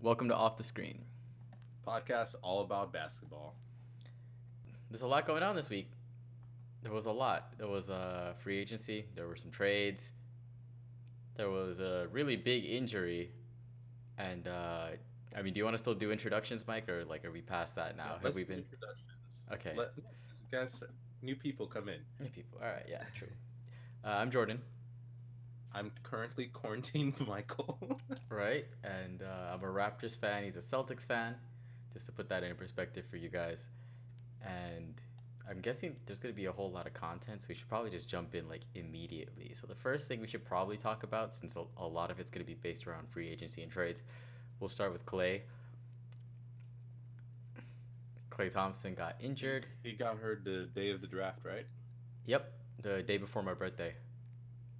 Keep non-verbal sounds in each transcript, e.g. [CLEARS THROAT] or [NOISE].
Welcome to Off the Screen. Podcast all about basketball. There's a lot going on this week. There was a lot. There was a free agency. There were some trades. There was a really big injury, and uh, I mean, do you want to still do introductions, Mike, or like are we past that now? Yeah, Have we been introductions. okay? Let, guys, new people come in. New people. All right. Yeah. True. Uh, I'm Jordan. I'm currently quarantined, Michael. [LAUGHS] Right, and uh, I'm a Raptors fan. He's a Celtics fan. Just to put that in perspective for you guys, and I'm guessing there's gonna be a whole lot of content, so we should probably just jump in like immediately. So the first thing we should probably talk about, since a, a lot of it's gonna be based around free agency and trades, we'll start with Klay. Klay Thompson got injured. he got hurt the day of the draft, right? Yep, the day before my birthday,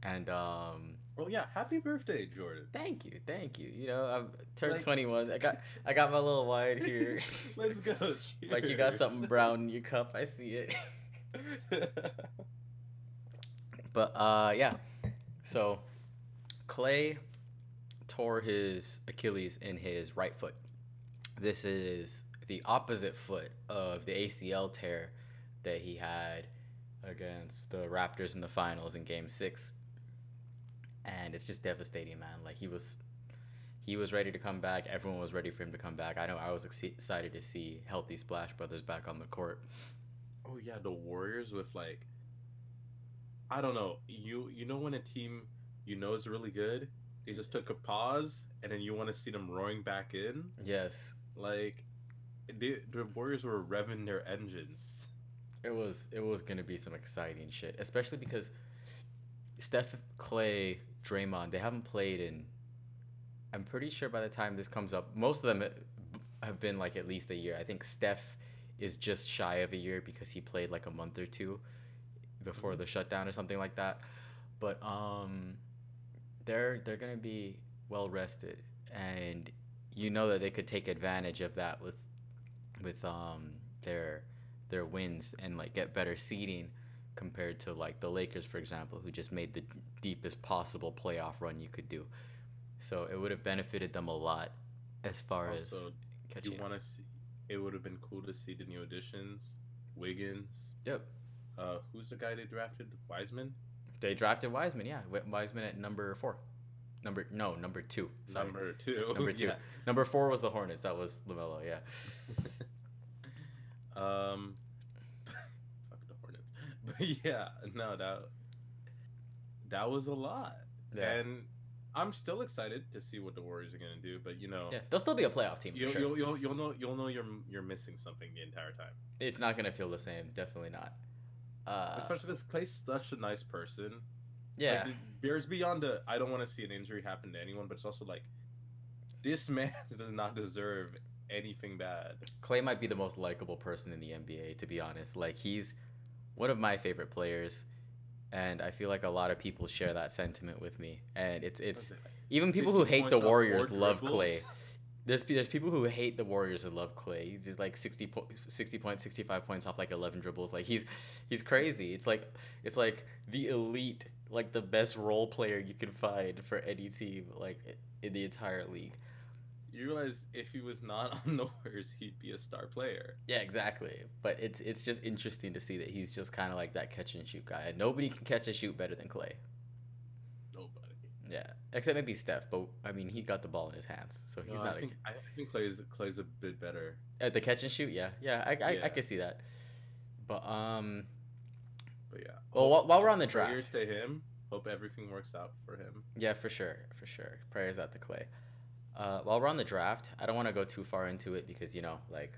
and um, Well, yeah. Happy birthday, Jordan. Thank you, thank you. You know, I've turned Like- 21. I got I got my little wine [LAUGHS] here. Let's go. like you got something brown in your cup. I see it. [LAUGHS] But uh yeah. So Klay tore his Achilles in his right foot. This is the opposite foot of the ACL tear that he had against the Raptors in the finals in game 6. And it's just devastating, man. Like he was he was ready to come back. Everyone was ready for him to come back. I know I was ex- excited to see healthy Splash Brothers back on the court. oh yeah, the Warriors with like, I don't know. You you know when a team you know is really good, they just took a pause, and then you want to see them roaring back in. Yes, Like, the the Warriors were revving their engines. it was it was gonna be some exciting shit, especially because Steph, Klay, Draymond, they haven't played in. I'm pretty sure by the time this comes up, most of them have been like at least a year. I think Steph is just shy of a year because he played like a month or two before the shutdown or something like that. But um, they're they're gonna be well rested, and you know that they could take advantage of that with with um their their wins and like get better seeding compared to like the Lakers, for example, who just made the deepest possible playoff run you could do. So it would have benefited them a lot as far as catching. you want to see? It would have been cool to see the new additions. Wiggins. Yep. Uh, who's the guy they drafted? Wiseman. They drafted Wiseman, yeah. Wi- Wiseman at number four. Number no, number two. Sorry. Number two. Number two. [LAUGHS] Yeah. Number four was the Hornets. That was LaMelo. Yeah. [LAUGHS] um. [LAUGHS] fuck the Hornets. But yeah, no, that that was a lot. Yeah. And I'm still excited to see what the Warriors are gonna do. But you know, yeah. They'll still be a playoff team for you'll, sure. you'll, you'll you'll know you'll know you're you're missing something the entire time. It's not gonna feel the same. Definitely not. Uh, Especially because Klay's such a nice person. yeah. Like, there's beyond the I don't want to see an injury happen to anyone, but it's also like this [LAUGHS] man does not deserve anything bad. Klay might be the most likable person in the NBA, to be honest. Like he's one of my favorite players, and I feel like a lot of people share that sentiment with me. And it's it's even people who hate the Warriors love. Klay. There's there's people who hate the Warriors and love Klay. He's like 60, po- 60 points, 65 points off like 11 dribbles. Like he's he's crazy. It's like it's like the elite, like the best role player you can find for any team like in the entire league. You realize if he was not [LAUGHS] on the Warriors, he'd be a star player. Yeah, exactly. But it's it's just interesting to see that he's just kind of like that catch and shoot guy. Nobody can catch and shoot better than Klay. Nobody. Yeah, except maybe Steph. But I mean, he got the ball in his hands, so he's No, not I think I think Klay's Klay's a bit better. at the catch and shoot. Yeah, yeah, I I, Yeah. I can see that. But um, But yeah. Well, while- while we're on the draft, prayers to him. Hope everything works out for him. yeah, for sure, for sure. Prayers out to Klay. Uh, while we're on the draft, I don't want to go too far into it because you know, like,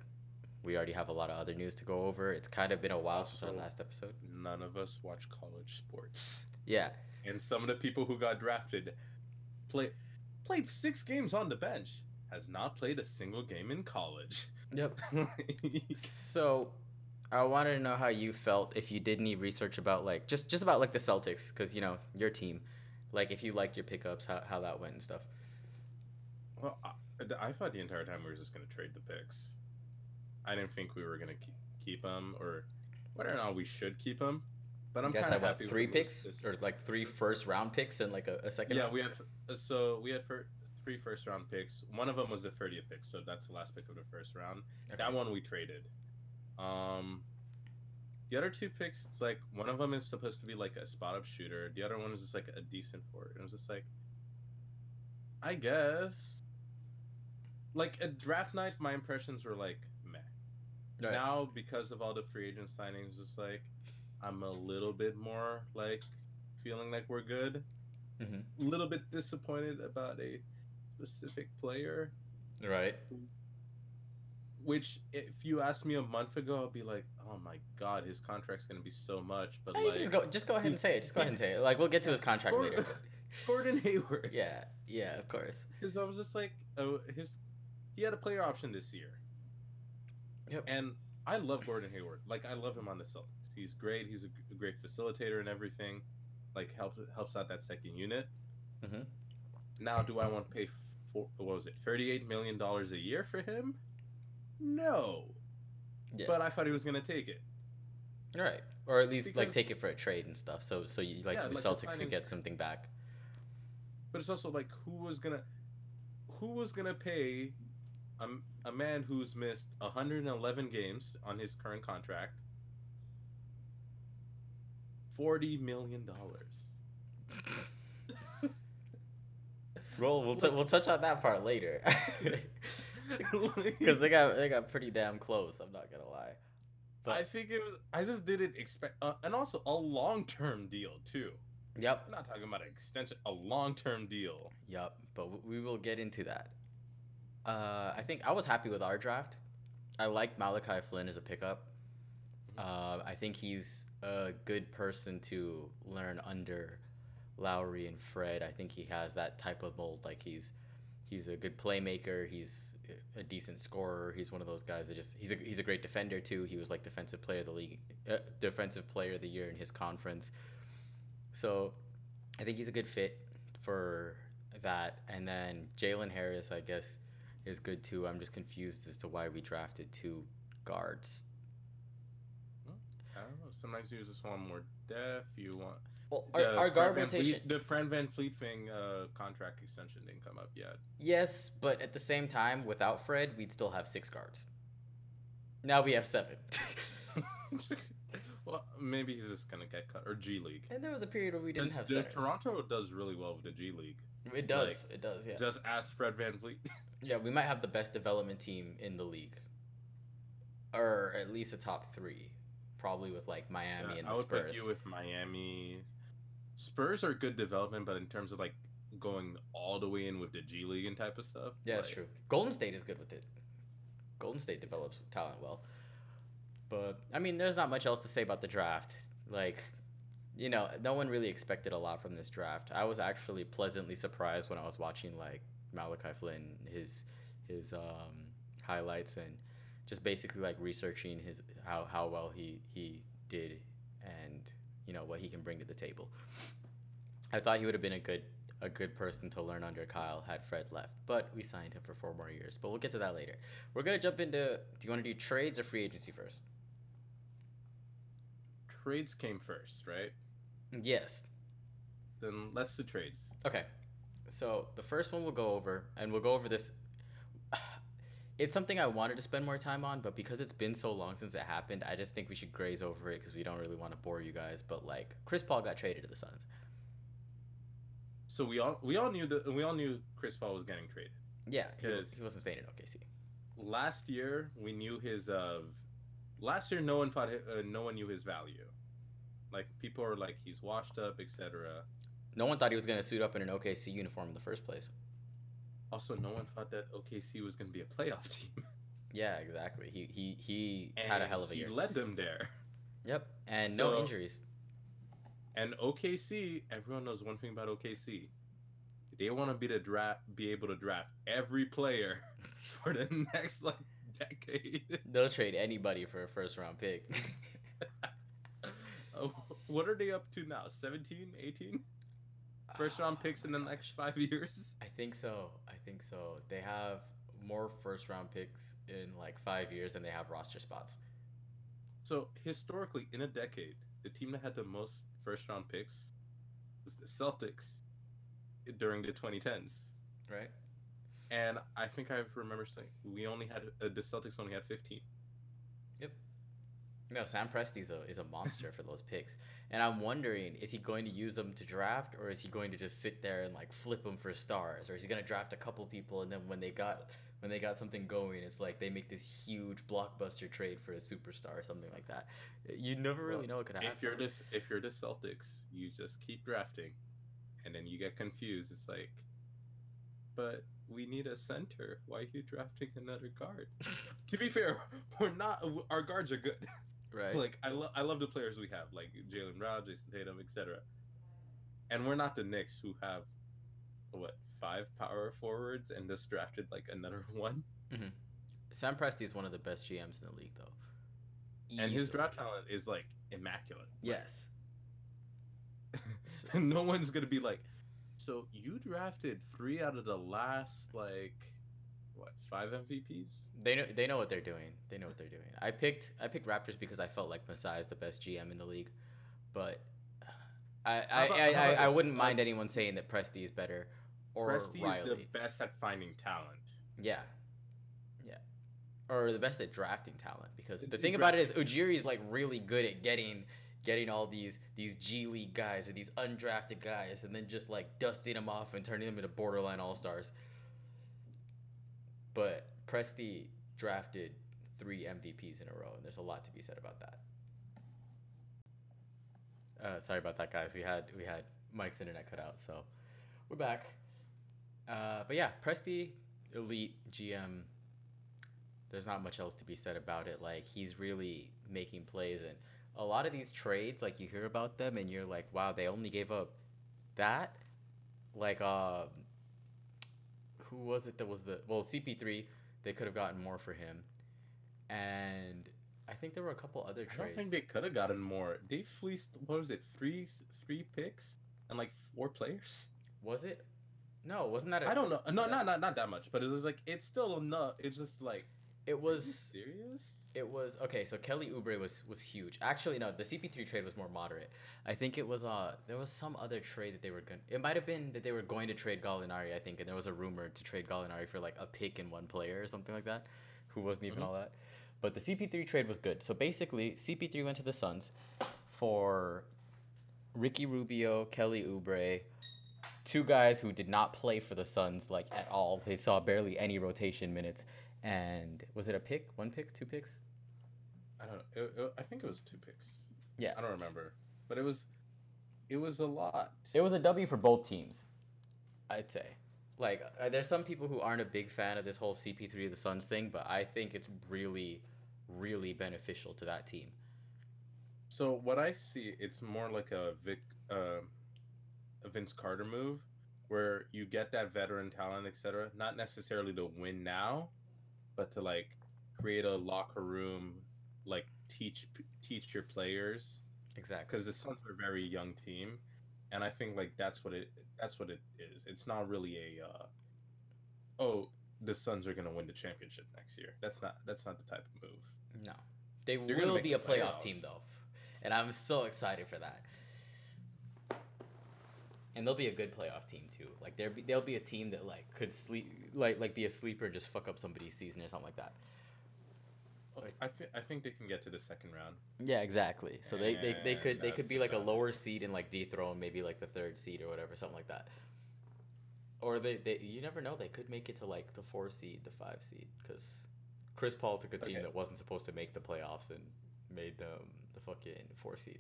we already have a lot of other news to go over. It's kind of been a while since our last episode. None of us watch college sports, Yeah, and some of the people who got drafted play played six games on the bench. Has not played a single game in college. yep. [LAUGHS] So, I wanted to know how you felt if you did any research about like just just about like the Celtics, because you know your team, like if you liked your pickups, how how that went and stuff. Well, I, I thought the entire time we were just gonna trade the picks. I didn't think we were gonna keep, keep them or whether or not we should keep them. But I'm kind of happy three picks or like three first round picks and like a, a second. yeah, round? we have so we had for three first round picks. One of them was the 30th pick, so that's the last pick of the first round. That one we traded. Um, the other two picks, it's like one of them is supposed to be like a spot up shooter. The other one is just like a decent forward. It was just like, I guess. Like at draft night, my impressions were like meh. Right. Now because of all the free agent signings, just like I'm a little bit more like feeling like we're good. A little bit disappointed about a specific player Right. which if you asked me a month ago i'd be like oh my god his contract's gonna be so much but Hey, like just go. Just go ahead and say it. Just go ahead and say it. Like we'll get to his contract Gordon- later. [LAUGHS] gordon hayward yeah. Yeah. Of course. because i was just like oh his he had a player option this year Yep. and i love gordon hayward like i love him on the celtics he's great he's a, great facilitator and everything like helps helps out that second unit Mhm. now do i want to pay for what was it 38 million dollars a year for him no Yeah. but i thought he was gonna take it Right. Or at least like take it for a trade and stuff. So so you like Yeah, the like Celtics signing could get something back. but it's also like who was gonna who was gonna pay a, a man who's missed 111 games on his current contract 40 million dollars [LAUGHS] Well, we'll t- we'll touch on that part later. [LAUGHS] Because they got they got pretty damn close. I'm not gonna lie. But i think it was i just didn't expect uh, and also a long-term deal too yep, i'm not talking about an extension a long-term deal yep. But we will get into that. Uh, I think I was happy with our draft. I like Malachi Flynn as a pickup. Uh, I think he's a good person to learn under Lowry and Fred. I think he has that type of mold. Like he's he's a good playmaker. He's a decent scorer. He's one of those guys that just he's a he's a great defender too. He was like defensive player of the league, uh, defensive player of the year in his conference. So, I think he's a good fit for that. And then Jalen Harris, I guess, is good too. I'm just confused as to why we drafted two guards. i don't know sometimes you just want more depth you want Well, our, The our guard rotation. Vliet- the Fred VanVleet thing uh, contract extension didn't come up yet. Yes, but at the same time, without Fred, we'd still have six guards. Now we have seven. [LAUGHS] well, maybe he's just gonna get cut or G League. and there was a period where we didn't have the centers. Toronto does really well with the G League. It does. it does. Yeah. Just ask Fred VanVleet. [LAUGHS] Yeah, we might have the best development team in the league, or at least a top three, probably with like Miami Yeah, and I the would put Spurs. you with Miami. Spurs are good development, but in terms of like going all the way in with the G League and type of stuff, Yeah, that's true. Golden State is good with it. Golden State develops talent well. But I mean, there's not much else to say about the draft. Like, you know, no one really expected a lot from this draft. I was actually pleasantly surprised when I was watching like Malachi Flynn, his his um, highlights, and just basically like researching his how how well he he did, and you know what he can bring to the table. I thought he would have been a good a good person to learn under Kyle had Fred left, but we signed him for four more years. But we'll get to that later. We're gonna jump into. Do you want to do trades or free agency first? trades came first, right? Yes. Then let's do trades. Okay. So the first one we'll go over, and we'll go over this. [SIGHS] It's something I wanted to spend more time on, but because it's been so long since it happened, I just think we should graze over it because we don't really want to bore you guys. But like, Chris Paul got traded to the Suns. So we all we all knew that we all knew Chris Paul was getting traded. Yeah, 'Cause- he wasn't staying in OKC. last year we knew his uh last year no one thought uh, no one knew his value like people are like he's washed up etc No one thought he was gonna suit up in an OKC uniform in the first place. also no one thought that okc was going to be a playoff [LAUGHS] team Yeah, exactly. He he he had a hell of a he year. He led them there Yep, and no injuries. and okc everyone knows one thing about okc they want to be the draft be able to draft every player [LAUGHS] for the [LAUGHS] next like decade They'll trade anybody for a first round pick. Oh, [LAUGHS] what are they up to now 17 18 first round picks in the next five years I think so. I think so. They have more first round picks in like five years than they have roster spots. So historically, in a decade, the team that had the most first round picks was the Celtics during the 2010s. Right? and I think I remember saying we only had uh, the Celtics only had 15. No, Sam Presti though is a monster for those picks, and I'm wondering is he going to use them to draft or is he going to just sit there and like flip them for stars, or is he going to draft a couple people and then when they got when they got something going, it's like they make this huge blockbuster trade for a superstar or something like that. You never really Well, know what could happen. If you're this, if you're the Celtics, you just keep drafting, and then you get confused. It's like, but we need a center. Why are you drafting another guard? [LAUGHS] to be fair, we're not. Our guards are good. [LAUGHS] right? Like I love, I love the players we have, like Jaylen Brown, Jayson Tatum, etc. And we're not the Knicks who have what five power forwards and just drafted like another [LAUGHS] one. Mm-hmm. Sam Presti is one of the best GMs in the league though. And his draft talent is like immaculate. Yes. and [LAUGHS] no one's gonna be like, so you drafted three out of the last like what five MVPs? They know they know what they're doing. They know what they're doing. I picked I picked Raptors because I felt like Masai is the best GM in the league, but [SIGHS] I I, about- I, how I, I wouldn't mind anyone saying that Presti is better or Presti is the best at finding talent. Yeah, yeah, or the best at drafting talent because the It- thing it- about it is Ujiri is like really good at getting getting all these these G League guys or these undrafted guys and then just like dusting them off and turning them into borderline all stars. But Presti drafted three MVPs in a row, and there's a lot to be said about that. Uh, sorry about that, guys. We had we had Mike's internet cut out, so we're back. Uh, but yeah, Presti, elite GM. There's not much else to be said about it. Like he's really making plays, and a lot of these trades, like you hear about them, and you're like, wow, they only gave up that. Like, um, who was it that was the well CP3? They could have gotten more for him, and I think there were a couple other I trades. don't think they could have gotten more. They fleeced what was it, three three picks and like four players. Was it? No, wasn't that? a- I don't know. No, not not not that much, but it was like it's still enough. It's just like It are you was. serious. It was okay. So Kelly Oubre was was huge. Actually, no, the CP3 trade was more moderate. I think it was uh there was some other trade that they were going. To. It might have been that they were going to trade Gallinari. I think, and there was a rumor to trade Gallinari for like a pick and one player or something like that, who wasn't even Mhm. all that. But the CP3 trade was good. So basically, CP3 went to the Suns for Ricky Rubio, Kelly Oubre, two guys who did not play for the Suns like at all. They saw barely any rotation minutes. And was it a pick? One pick? Two picks? I don't know. It, it- I think it was two picks. Yeah. I don't remember, but it was it was a lot. It was a W for both teams, I'd say. Like, uh, there's some people who aren't a big fan of this whole CP3 of the Suns thing, but I think it's really, really beneficial to that team. So what I see, it's more like a Vic, uh, a Vince Carter move, where you get that veteran talent, etc. Not necessarily to win now, but to like create a locker room, like teach teach your players, Exactly. because the Suns are a very young team, and I think like that's what it that's what it is. It's not really a uh, oh the Suns are gonna win the championship next year. That's not that's not the type of move. No. They They're will be a playoff playoffs. team, though. And I'm so excited for that. And they'll be a good playoff team too. Like there'll be, they'll be a team that like could sleep like like be a sleeper, and just fuck up somebody's season or something like that. I thi- I think they can get to the second round. Yeah, exactly. So they, they, they could they could be like a lower seed and like dethrone maybe like the third seed or whatever, something like that. Or they, they you never know they could make it to like the four seed, the five seed, because Chris Paul took a team Okay. that wasn't supposed to make the playoffs and made them the fucking four seed.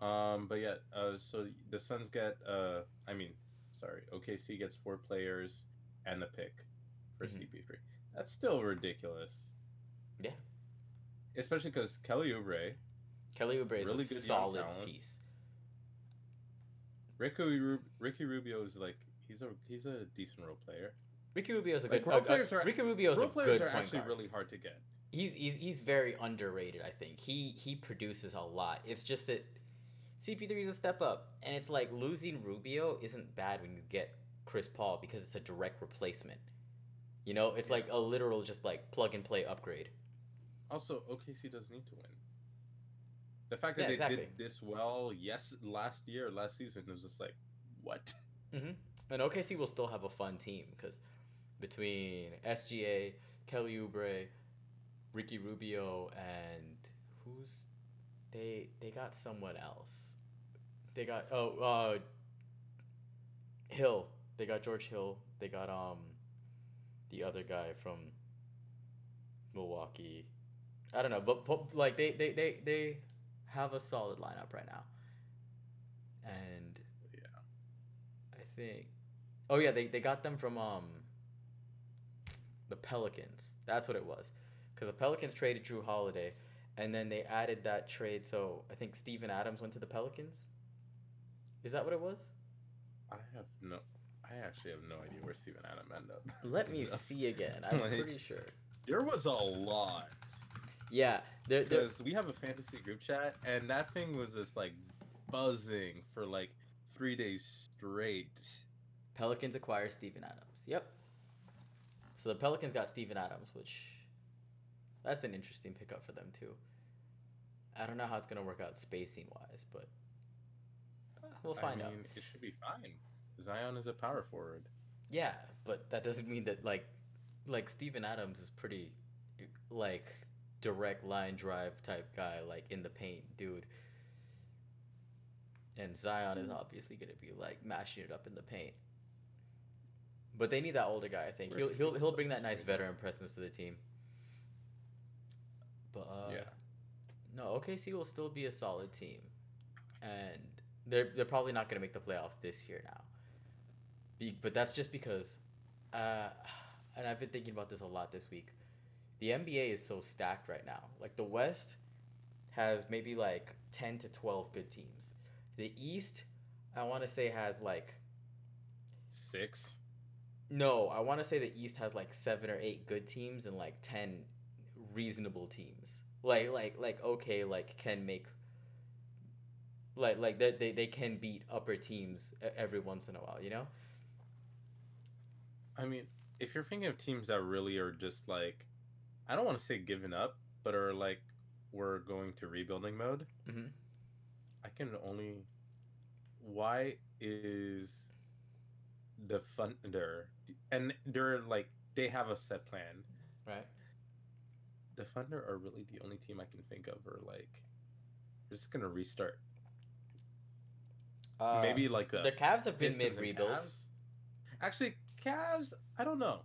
Um, but yeah, uh, so the Suns get, uh, I mean, sorry, OKC gets four players and a pick for Mhm. CP3. That's still ridiculous. Yeah. Especially because Kelly Oubre, Kelly Oubre is Really a good solid piece. Ricky, Ricky Rubio is like he's a he's a decent role player. Ricky Rubio is a Like, good. role players are- Ricky Rubio is a good are actually guard. really hard to get. He's, he's he's very underrated. I think he he produces a lot. It's just that CP3 is a step up, and it's like losing Rubio isn't bad when you get Chris Paul because it's a direct replacement. You know, it's Yeah. like a literal just like plug and play upgrade. Also, OKC doesn't need to win. The fact that Yeah, they exactly. did this well, yes, last year, last season, it was just like, what? Mm-hmm. And OKC will still have a fun team because between SGA, Kelly Oubre, Ricky Rubio, and who's they they got someone else. They got oh uh Hill. They got George Hill. They got um the other guy from Milwaukee. I don't know, but, but like they, they they they have a solid lineup right now. And Yeah. I think Oh yeah, they, they got them from um the Pelicans. That's what it was. Cuz the Pelicans traded Jrue Holiday and then they added that trade so I think Steven Adams went to the Pelicans. Is that what it was? I have no. I actually have no idea where Steven Adams ended up. Let me [LAUGHS] see again. I'm Like- pretty sure. There was a lot. Yeah, there, there, Because we have a fantasy group chat, and that thing was just like buzzing for like three days straight. Pelicans acquire Steven Adams. Yep. So the Pelicans got Steven Adams, which that's an interesting pickup for them too. I don't know how it's gonna work out spacing wise, but uh, we'll find I out. it should be fine. Zion is a power forward. Yeah, but that doesn't mean that like like Steven Adams is pretty like direct line drive type guy, like in the paint, dude. And Zion is obviously gonna be like mashing it up in the paint. But they need that older guy, I think. He'll he'll he'll bring that nice veteran presence to the team. But uh Yeah. No, OKC will still be a solid team. And they're they're probably not gonna make the playoffs this year now. Be, but that's just because uh, and I've been thinking about this a lot this week. The NBA is so stacked right now. Like the West has maybe like 10 to 12 good teams. The East, I want to say has like Six. no, I want to say the East has like 7 or 8 good teams and like 10 reasonable teams. Like like like okay, like can make like like they they, they can beat upper teams every once in a while, you know? I mean, if you're thinking of teams that really are just like, I don't want to say giving up, but are like, we're going to rebuilding mode. Mhm. I can only. Why is the Thunder and they're like they have a set plan. Right? The Thunder are really the only team I can think of are like, we're just gonna restart. Uh, Maybe like a the Cavs have been mid rebuild. Actually, Cavs. I don't know.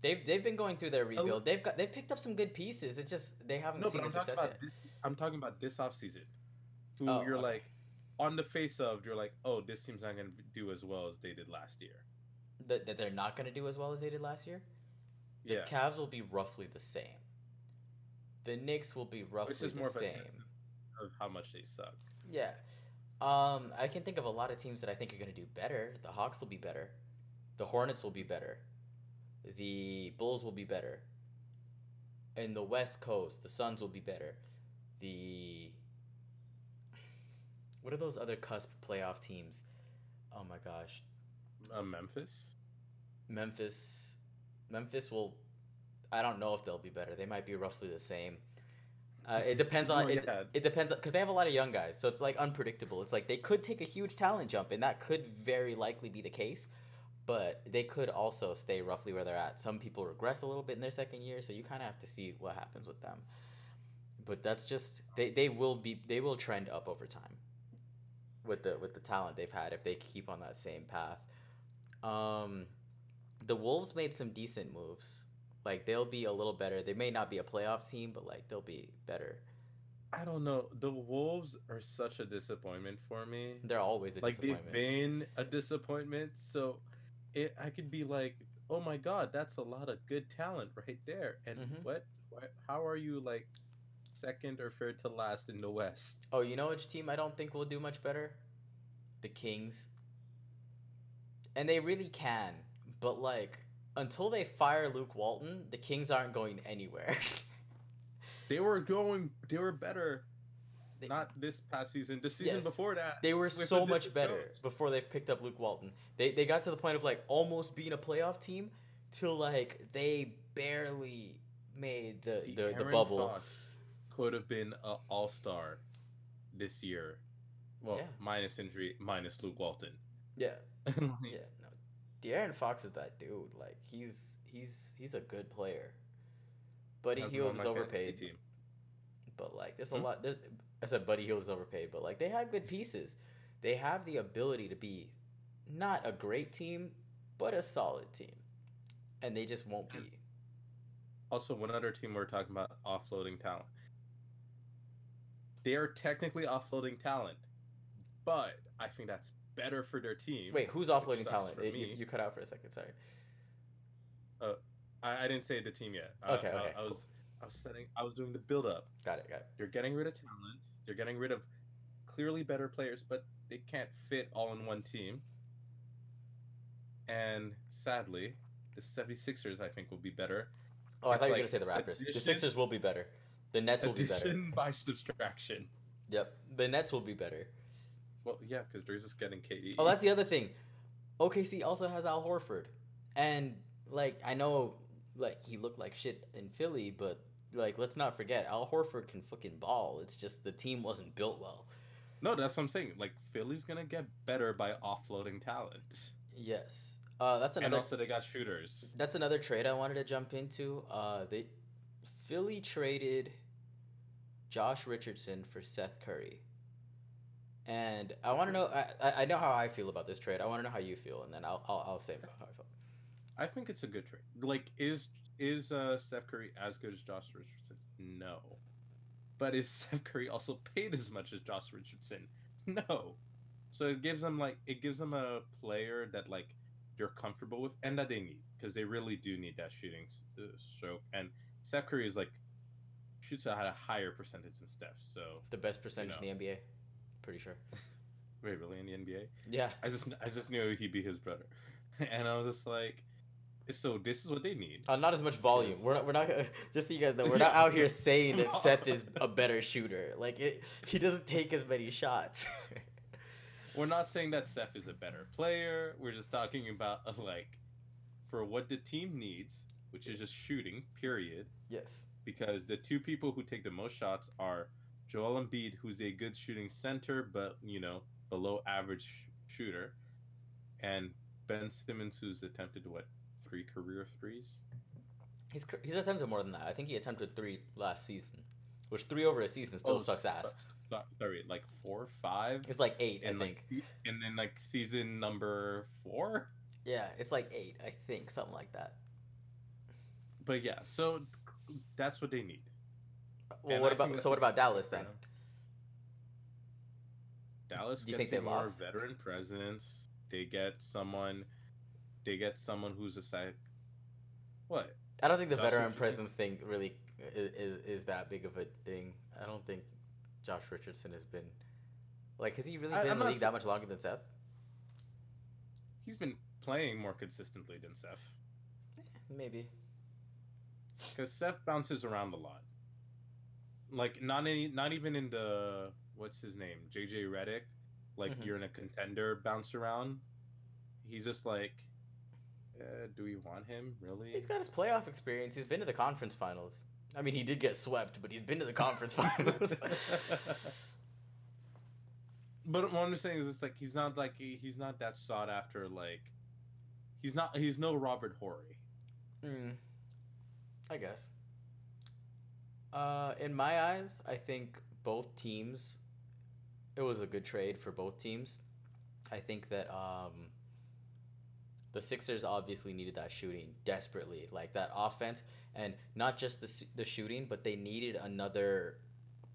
They've they've been going through their rebuild. They've got they've picked up some good pieces. It's just they haven't No, seen the success yet. this. I'm talking about this offseason. Who Oh, you're okay. like, on the face of, you're like, oh, this team's not gonna do as well as they did last year. That, that they're not going to do as well as they did last year. The Yeah, Cavs will be roughly the same. The Knicks will be roughly which is the more a same. of how much they suck. Yeah. Um, I can think of a lot of teams that I think are going to do better. The Hawks will be better. The Hornets will be better. The Bulls will be better. In the West Coast, the Suns will be better. The what are those other cusp playoff teams? Oh my gosh, Uh, Memphis. Memphis. Memphis will. I don't know if they'll be better. They might be roughly the same. Uh, it depends on it. yeah. It depends because they have a lot of young guys, so it's like unpredictable. It's like they could take a huge talent jump, and that could very likely be the case. But they could also stay roughly where they're at. Some people regress a little bit in their second year, so you kind of have to see what happens with them. But that's just they, they will be they will trend up over time with the with the talent they've had if they keep on that same path. Um, the Wolves made some decent moves. Like they'll be a little better. They may not be a playoff team, but like they'll be better. I don't know. The Wolves are such a disappointment for me. They're always a like they've disappointment. been a disappointment. So, it I could be like, oh my god, that's a lot of good talent right there. And Mhm. what? Why, how are you like second or third to last in the West? Oh, you know which team I don't think will do much better? The Kings. And they really can, but like until they fire Luke Walton, the Kings aren't going anywhere. [LAUGHS] They were going. They were better. They- Not this past season. The season Yes. before that. They were so much better coach. before they've picked up Luke Walton. They they got to the point of like almost being a playoff team till like they barely made the the, the, Aaron bubble. Fox could have been an All Star this year. Well, Yeah. minus injury, minus Luke Walton. Yeah. Like, [LAUGHS] Yeah. De'Aaron Fox is that dude. Like he's he's he's a good player. Buddy him Hield is overpaid, but like there's a Hmm? lot. There's, I said Buddy Hield is overpaid, but like they have good pieces. They have the ability to be not a great team, but a solid team, and they just won't be. [CLEARS THROAT] Also, one other team we're talking about offloading talent. They are technically offloading talent, but I think that's better for their team. Wait, who's offloading talent? It- eh, you, you cut out for a second. Sorry. Uh, I, I didn't say the team yet. I- Okay, I, okay, I, was I was setting I was doing the build up. Got it. Got it. They're getting rid of talent. They're getting rid of clearly better players, but they can't fit all in one team. And sadly, the 76ers I think will be better. Oh, I It's thought you were like gonna say the Raptors. The addition- Sixers will be better. The Nets will be better. By subtraction. Yep. The Nets will be better. Well, yeah, because they're just getting KD. Oh, that's the other thing. OKC also has Al Horford, and like I know, like he looked like shit in Philly, but like let's not forget Al Horford can fucking ball. It's just the team wasn't built well. No, that's what I'm saying. Like Philly's gonna get better by offloading talent, Yes. Uh, that's and another. also they got shooters. That's another trade I wanted to jump into. Uh, they Philly traded Josh Richardson for Seth Curry. And I want to know. I, I know how I feel about this trade. I want to know how you feel, and then I'll I'll, I'll say how I feel. I think it's a good trade. Like, is is uh, Steph Curry as good as Josh Richardson? No, but is [LAUGHS] Steph Curry also paid as much as Josh Richardson? No. So it gives them like it gives them a player that like they're comfortable with and that they need because they really do need that shooting uh, stroke. And Steph Curry is like shoots at a higher percentage than Steph. So The best percentage know. in the NBA, pretty sure. [LAUGHS] wait, really in the NBA? Yeah. I just I just knew he'd be his brother, [LAUGHS] and I was just like, so this is what they need. Uh, not as much volume. We're not. We're not. [LAUGHS] Just so you guys know, we're not out here saying that Seth is a better shooter. Like it, he doesn't take as many shots. We're not saying that Seth is a better player. We're just talking about uh, like for what the team needs, which is just shooting. Period. yes. Because the two people who take the most shots are Joel Embiid, who's a good shooting center, but you know below average shooter, and Ben Simmons, who's attempted what three career threes. He's he's attempted more than that. I think he attempted three last season, which three over a season still Oh, sucks ass. so- so- Sorry, like four, five, It's like eight, I and think. like se- and then like season number four. Yeah, it's like eight, I think, something like that. But yeah, so that's what they need. Well, And what I about so? What about Dallas then? Dallas Do you gets think they more lost? veteran presence. They get someone. They get someone who's a side. What? I don't think the Josh veteran Richardson- presence thing really is, is is that big of a thing. I don't think Josh Richardson has been like has he really I- been in the league s- that much longer than Seth? He's been playing more consistently than Seth. Eh, maybe. Because Seth bounces around a lot. Like not any, not even in the what's his name, JJ Redick. Like Mhm. you're in a contender bounce around. He's just like, uh, do we want him really? He's got his playoff experience. He's been to the conference finals. I mean, he did get swept, but he's been to the conference [LAUGHS] finals. [LAUGHS] but what I'm saying is, it's like he's not like he- he's not that sought after. Like he's not he's no Robert Horry. Mm, I guess. Uh, in my eyes, I think both teams. It was a good trade for both teams. I think that um. The Sixers obviously needed that shooting desperately, like that offense, and not just the the shooting, but they needed another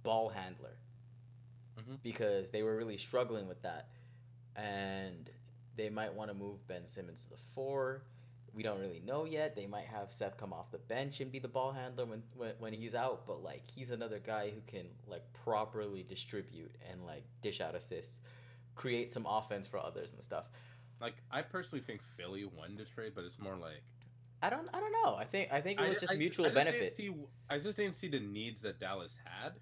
ball handler Mhm. because they were really struggling with that, and they might want to move Ben Simmons to the four. We don't really know yet. They might have Seth come off the bench and be the ball handler when, when, when he's out, but like he's another guy who can like properly distribute and like dish out assists, create some offense for others and stuff. Like I personally think Philly won the trade, but it's more like I don't I don't know. I think I think it was I- just I- mutual I just benefit. see- I just didn't see the needs that Dallas had.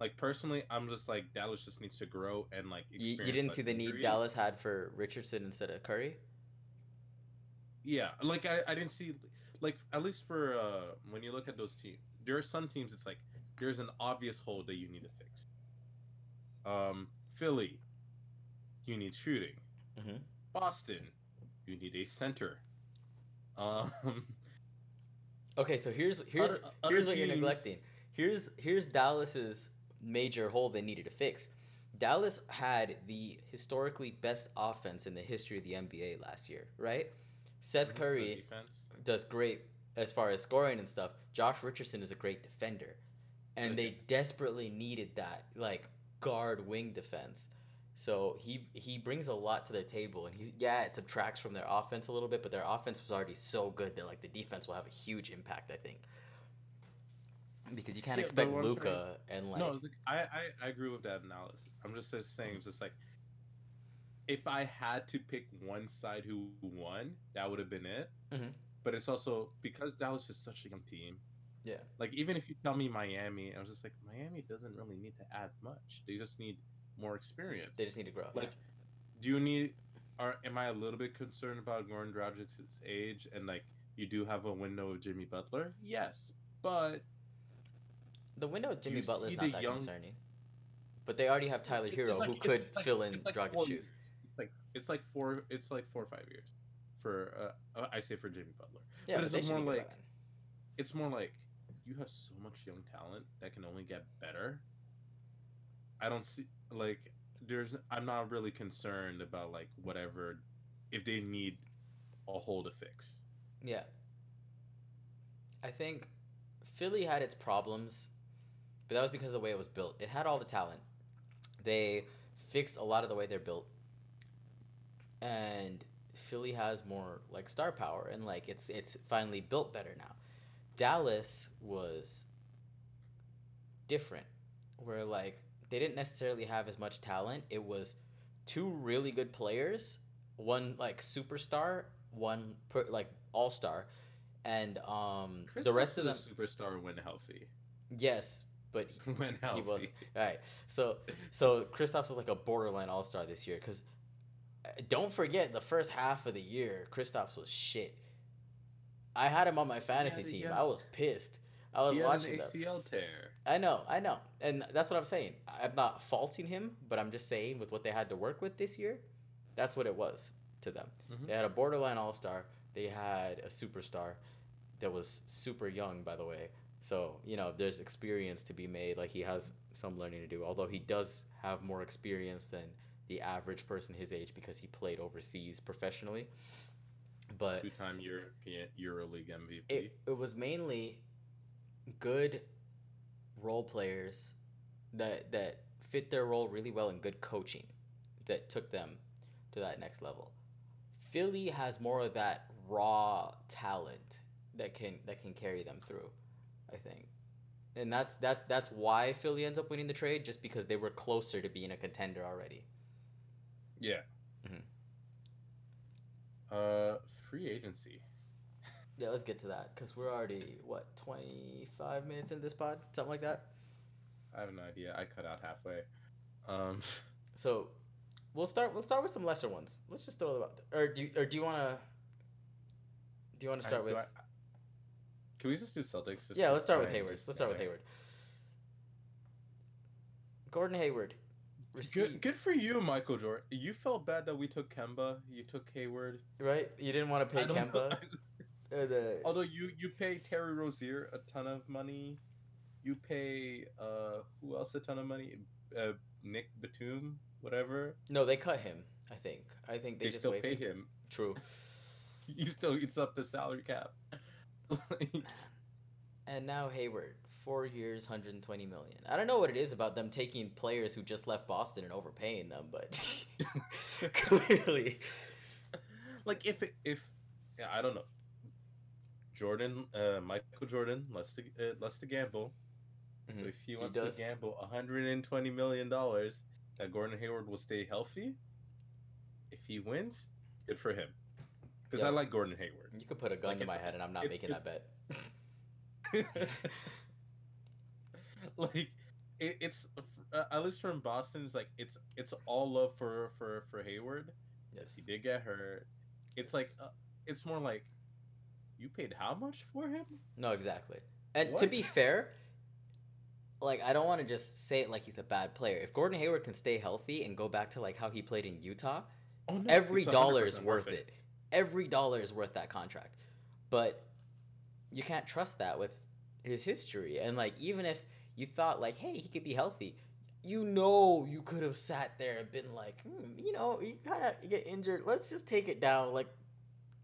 Like personally, I'm just like Dallas just needs to grow and like. You, you didn't see the need. Dallas had for Richardson instead of Curry? Yeah, like I, I didn't see like at least for uh when you look at those teams, there are some teams it's like there's an obvious hole that you need to fix. Um, Philly, you need shooting. Mhm. Boston, You need a center. Um, [LAUGHS] Okay, so here's here's Other- other here's what you're neglecting. Here's here's Dallas's major hole they needed to fix. Dallas had the historically best offense in the history of the NBA last year, right? Seth Curry does great as far as scoring and stuff. Josh Richardson is a great defender. And they desperately needed that like guard wing defense. So he he brings a lot to the table and he yeah, it subtracts from their offense a little bit, but their offense was already so good that like the defense will have a huge impact, I think. Because you can't Yeah, expect what I'm trying to Luka and like no, like, I, I I agree with that analysis. I'm just just saying, it's just like if I had to pick one side who won, that would have been it. Mhm. But it's also because Dallas is such a young team. yeah. Like even if you tell me Miami, I was just like Miami doesn't really need to add much. They just need more experience. They just need to grow. like, do you need? Are am I a little bit concerned about Goran Dragic's age and like you do have a window of Jimmy Butler? Yes, but The window of Jimmy Butler is not that young- concerning. But they already have Tyler Herro like- who could like- fill in like Dragic's shoes. It's like four. It's like four or five years for uh, uh, I say for Jimmy Butler. Yeah, but but it's more should be good like- It's more like you have so much young talent that can only get better. I don't see like there's. I'm not really concerned about like whatever if they need a hole to fix. Yeah. I think Philly had its problems, but that was because of the way it was built. It had all the talent. They fixed a lot of the way they're built. And Philly has more like star power and like it's it's finally built better now. Dallas was different where like they didn't necessarily have as much talent. It was two really good players, one like superstar, one per, like all-star and um the rest of them Kristaps is a superstar when healthy. yes, but [LAUGHS] when healthy. he wasn't. All right. So so Kristaps is like a borderline all star this year because don't forget the first half of the year Kristaps was shit. I had him on my fantasy team. I was pissed. I was he had watching an. ACL tear. I know, I know, and that's what I'm saying. I'm not faulting him, but I'm just saying with what they had to work with this year, that's what it was to them. Mhm. They had a borderline all star. They had a superstar that was super young, by the way. So you know, there's experience to be made. Like he has some learning to do. Although he does have more experience than the average person his age because he played overseas professionally. But Two-time European EuroLeague MVP. it, it was mainly good role players that that fit their role really well and good coaching that took them to that next level. Philly has more of that raw talent that can that can carry them through, I think. And that's that's that's why Philly ends up winning the trade just because they were closer to being a contender already. Yeah. Mhm. Uh, free agency. Yeah, let's get to that cuz we're already what 25 minutes in this pod, something like that. I have no idea. I cut out halfway. Um, [LAUGHS] So, we'll start. We'll start with some lesser ones. Let's just throw them out. There. Or do you, or do you want to? Do you want to start I- with? I- can we just do Celtics? Just yeah, let's start with Hayward. just- Let's start with. Hayward. Gordon Hayward. Received, Good, good for you, Michael Jordan. You felt bad that we took Kemba. You took Hayward. right? You didn't want to pay Kemba. [LAUGHS] Uh, Although you you pay Terry Rozier a ton of money, you pay uh who else a ton of money? Uh, Nick Batum, whatever. no, they cut him. I think. I think they, They, just still pay him. him. True. [LAUGHS] He still eats up the salary cap. [LAUGHS] Like, And now Hayward, four years, 120 million. I don't know what it is about them taking players who just left Boston and overpaying them, but [LAUGHS] clearly, [LAUGHS] like if it, if yeah, I don't know. Jordan, uh, Michael Jordan, lets to uh, to gamble. So Mhm. if he He wants does. to gamble 120 million dollars that Gordon Hayward will stay healthy, if he wins, good for him. Because I like Gordon Hayward. you could put a gun Like, to my head and I'm not making that bet. [LAUGHS] [LAUGHS] like it, it's uh, at least from Boston's like it's it's all love for for for Hayward. Yes. He did get hurt. It's like uh, it's more like you paid how much for him? No, exactly. And to be fair, like I don't want to just say it like he's a bad player. If Gordon Hayward can stay healthy and go back to like how he played in Utah, Oh, no, every dollar is 100% worth it. every dollar is worth that contract. But you can't trust that with his history. And like even if you thought like, hey, he could be healthy, you know you could have sat there and been like, hmm, you know, you kind of get injured. Let's just take it down like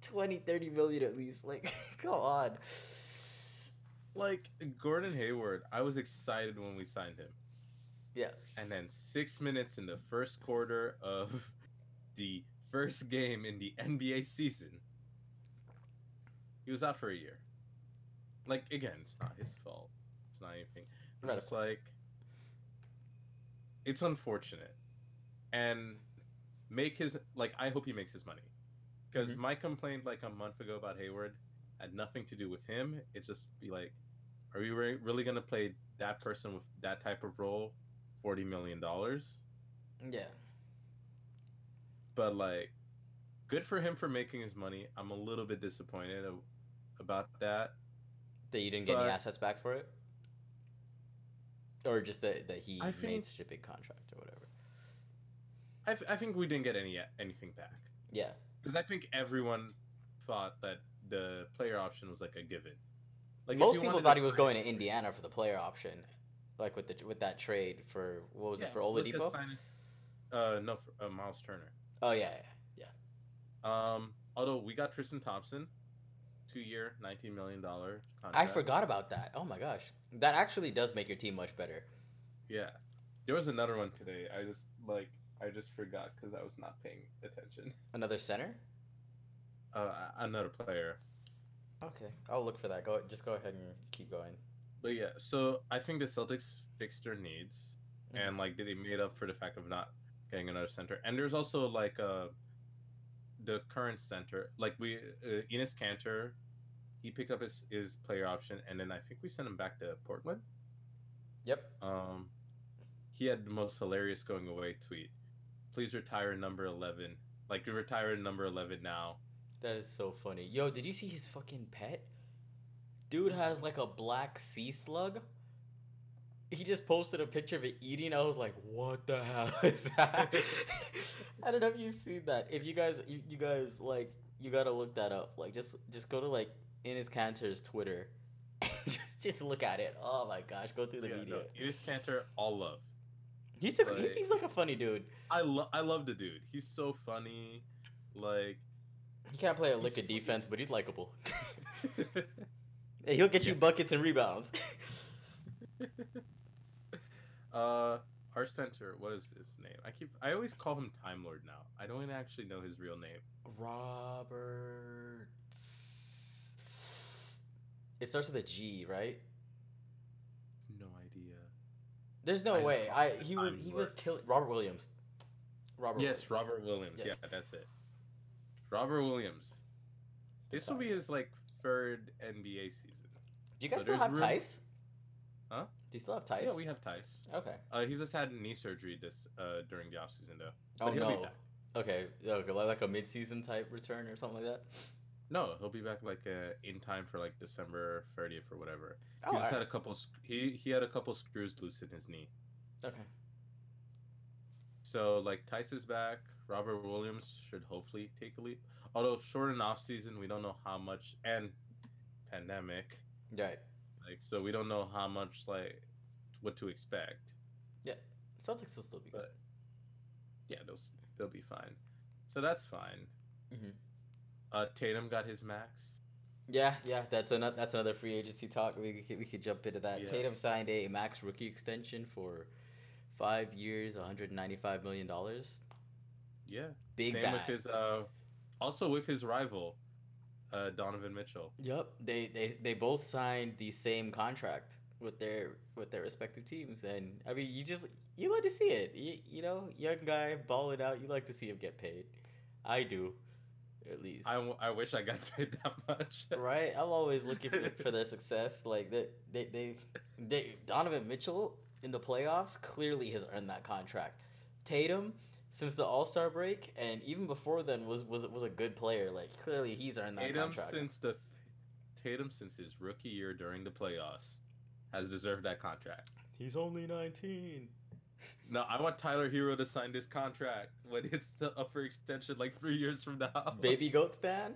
20, 30 million at least. Like, [LAUGHS] come on. Like Gordon Hayward, I was excited when we signed him. Yeah. And then six minutes in the first quarter of the first game in the NBA season, he was out for a year. Like again, it's not his fault. It's not anything. Of It's like it's unfortunate, and make his like. I hope he makes his money, because Mhm. my complaint like a month ago about Hayward had nothing to do with him. It just be like, are we re- really gonna play that person with that type of role, forty million dollars? Yeah. But like, good for him for making his money. I'm a little bit disappointed about that. That you didn't get any assets back for it? Or just that, that he I made think- such a big contract or whatever. I I think we didn't get any anything back. Yeah. Because I think everyone thought that the player option was like a given. Like Most people thought he was going to Indiana for the player option. Like with the with that trade for what was Yeah, it for look Oladipo? signing- Uh, no, for, uh, Miles Turner. Oh yeah, yeah, yeah. Um, although we got Tristan Thompson, two year, nineteen million dollar I forgot about that. Oh my gosh, that actually does make your team much better. Yeah, there was another one today. I just like I just forgot because I was not paying attention. [LAUGHS] Another center. Uh, another player. Okay, I'll look for that. Go, just go ahead and keep going. But yeah, so I think the Celtics fixed their needs, Mhm. and like they made up for the fact of not getting another center. And there's also like uh, the current center, like we uh, Enes Kanter, he picked up his his player option, and then I think we sent him back to Portland. Yep. Um, he had the most hilarious going away tweet. Please retire number eleven. Like you retire number eleven now. That is so funny. Yo, did you see his fucking pet? Dude has like a black sea slug. He just posted a picture of it eating. I was like, "What the hell [LAUGHS] is that?" [LAUGHS] I don't know if you've seen that. If you guys, you, you guys like, you gotta look that up. Like, just just go to like Enes Kanter's Twitter, [LAUGHS] just just look at it. Oh my gosh, go through the Yeah, media. no, Enes Kanter, all love. He's a, he seems like a funny dude. I love I love the dude. He's so funny. Like He can't play a lick of funny. defense, but he's likable. Hey, he'll get you buckets and rebounds. Uh our center, what is his name? I keep I always call him Time Lord now. I don't even actually know his real name. Robert. It starts with a G, right? No idea. There's no I way. I he was he was Lord. killing Robert Williams. Robert. yes, Williams. Robert Williams. Yes. Yeah, that's it. Robert Williams. This will be his like third NBA season. Do you guys so still have room- Tice? Huh? Do you still have Tice? Yeah, we have Tice. Okay. Uh, he just had knee surgery this uh during the offseason though. Oh But he'll no. Okay. Okay. like- a mid-season type return or something like that. No, he'll be back like uh, in time for like December 30th or whatever. Oh, he just had a couple. He he had a couple screws loose in his knee. okay. So like Tice is back. Robert Williams should hopefully take a leap. Although short and off season, we don't know how much and pandemic. Right. Like so, we don't know how much like what to expect. Yeah, Celtics will still be good. But yeah, those they'll be fine. So that's fine. Mhm. Uh, Tatum got his max. Yeah, yeah, that's another that's another free agency talk. We could, we could jump into that. Yeah. Tatum signed a max rookie extension for five years, 195 million dollars. Yeah. Big Same bag. with his uh, also with his rival, uh, Donovan Mitchell. Yep, they, they they both signed the same contract with their with their respective teams, and I mean, you just you like to see it. You, you know, young guy balling out. You like to see him get paid. I do, at least. I, w- I wish I got [LAUGHS] paid that much. right? I'm always [LAUGHS] looking for, for their success. Like they, they, they, they, Donovan Mitchell in the playoffs clearly has earned that contract. Tatum, since the All Star break and even before then, was was was a good player. Like clearly he's earned that Tatum contract. since the Tatum since his rookie year during the playoffs has deserved that contract. He's only 19. [LAUGHS] No, I want Tyler Herro to sign this contract when it's the up for extension like three years from now. [LAUGHS] Baby goat stand.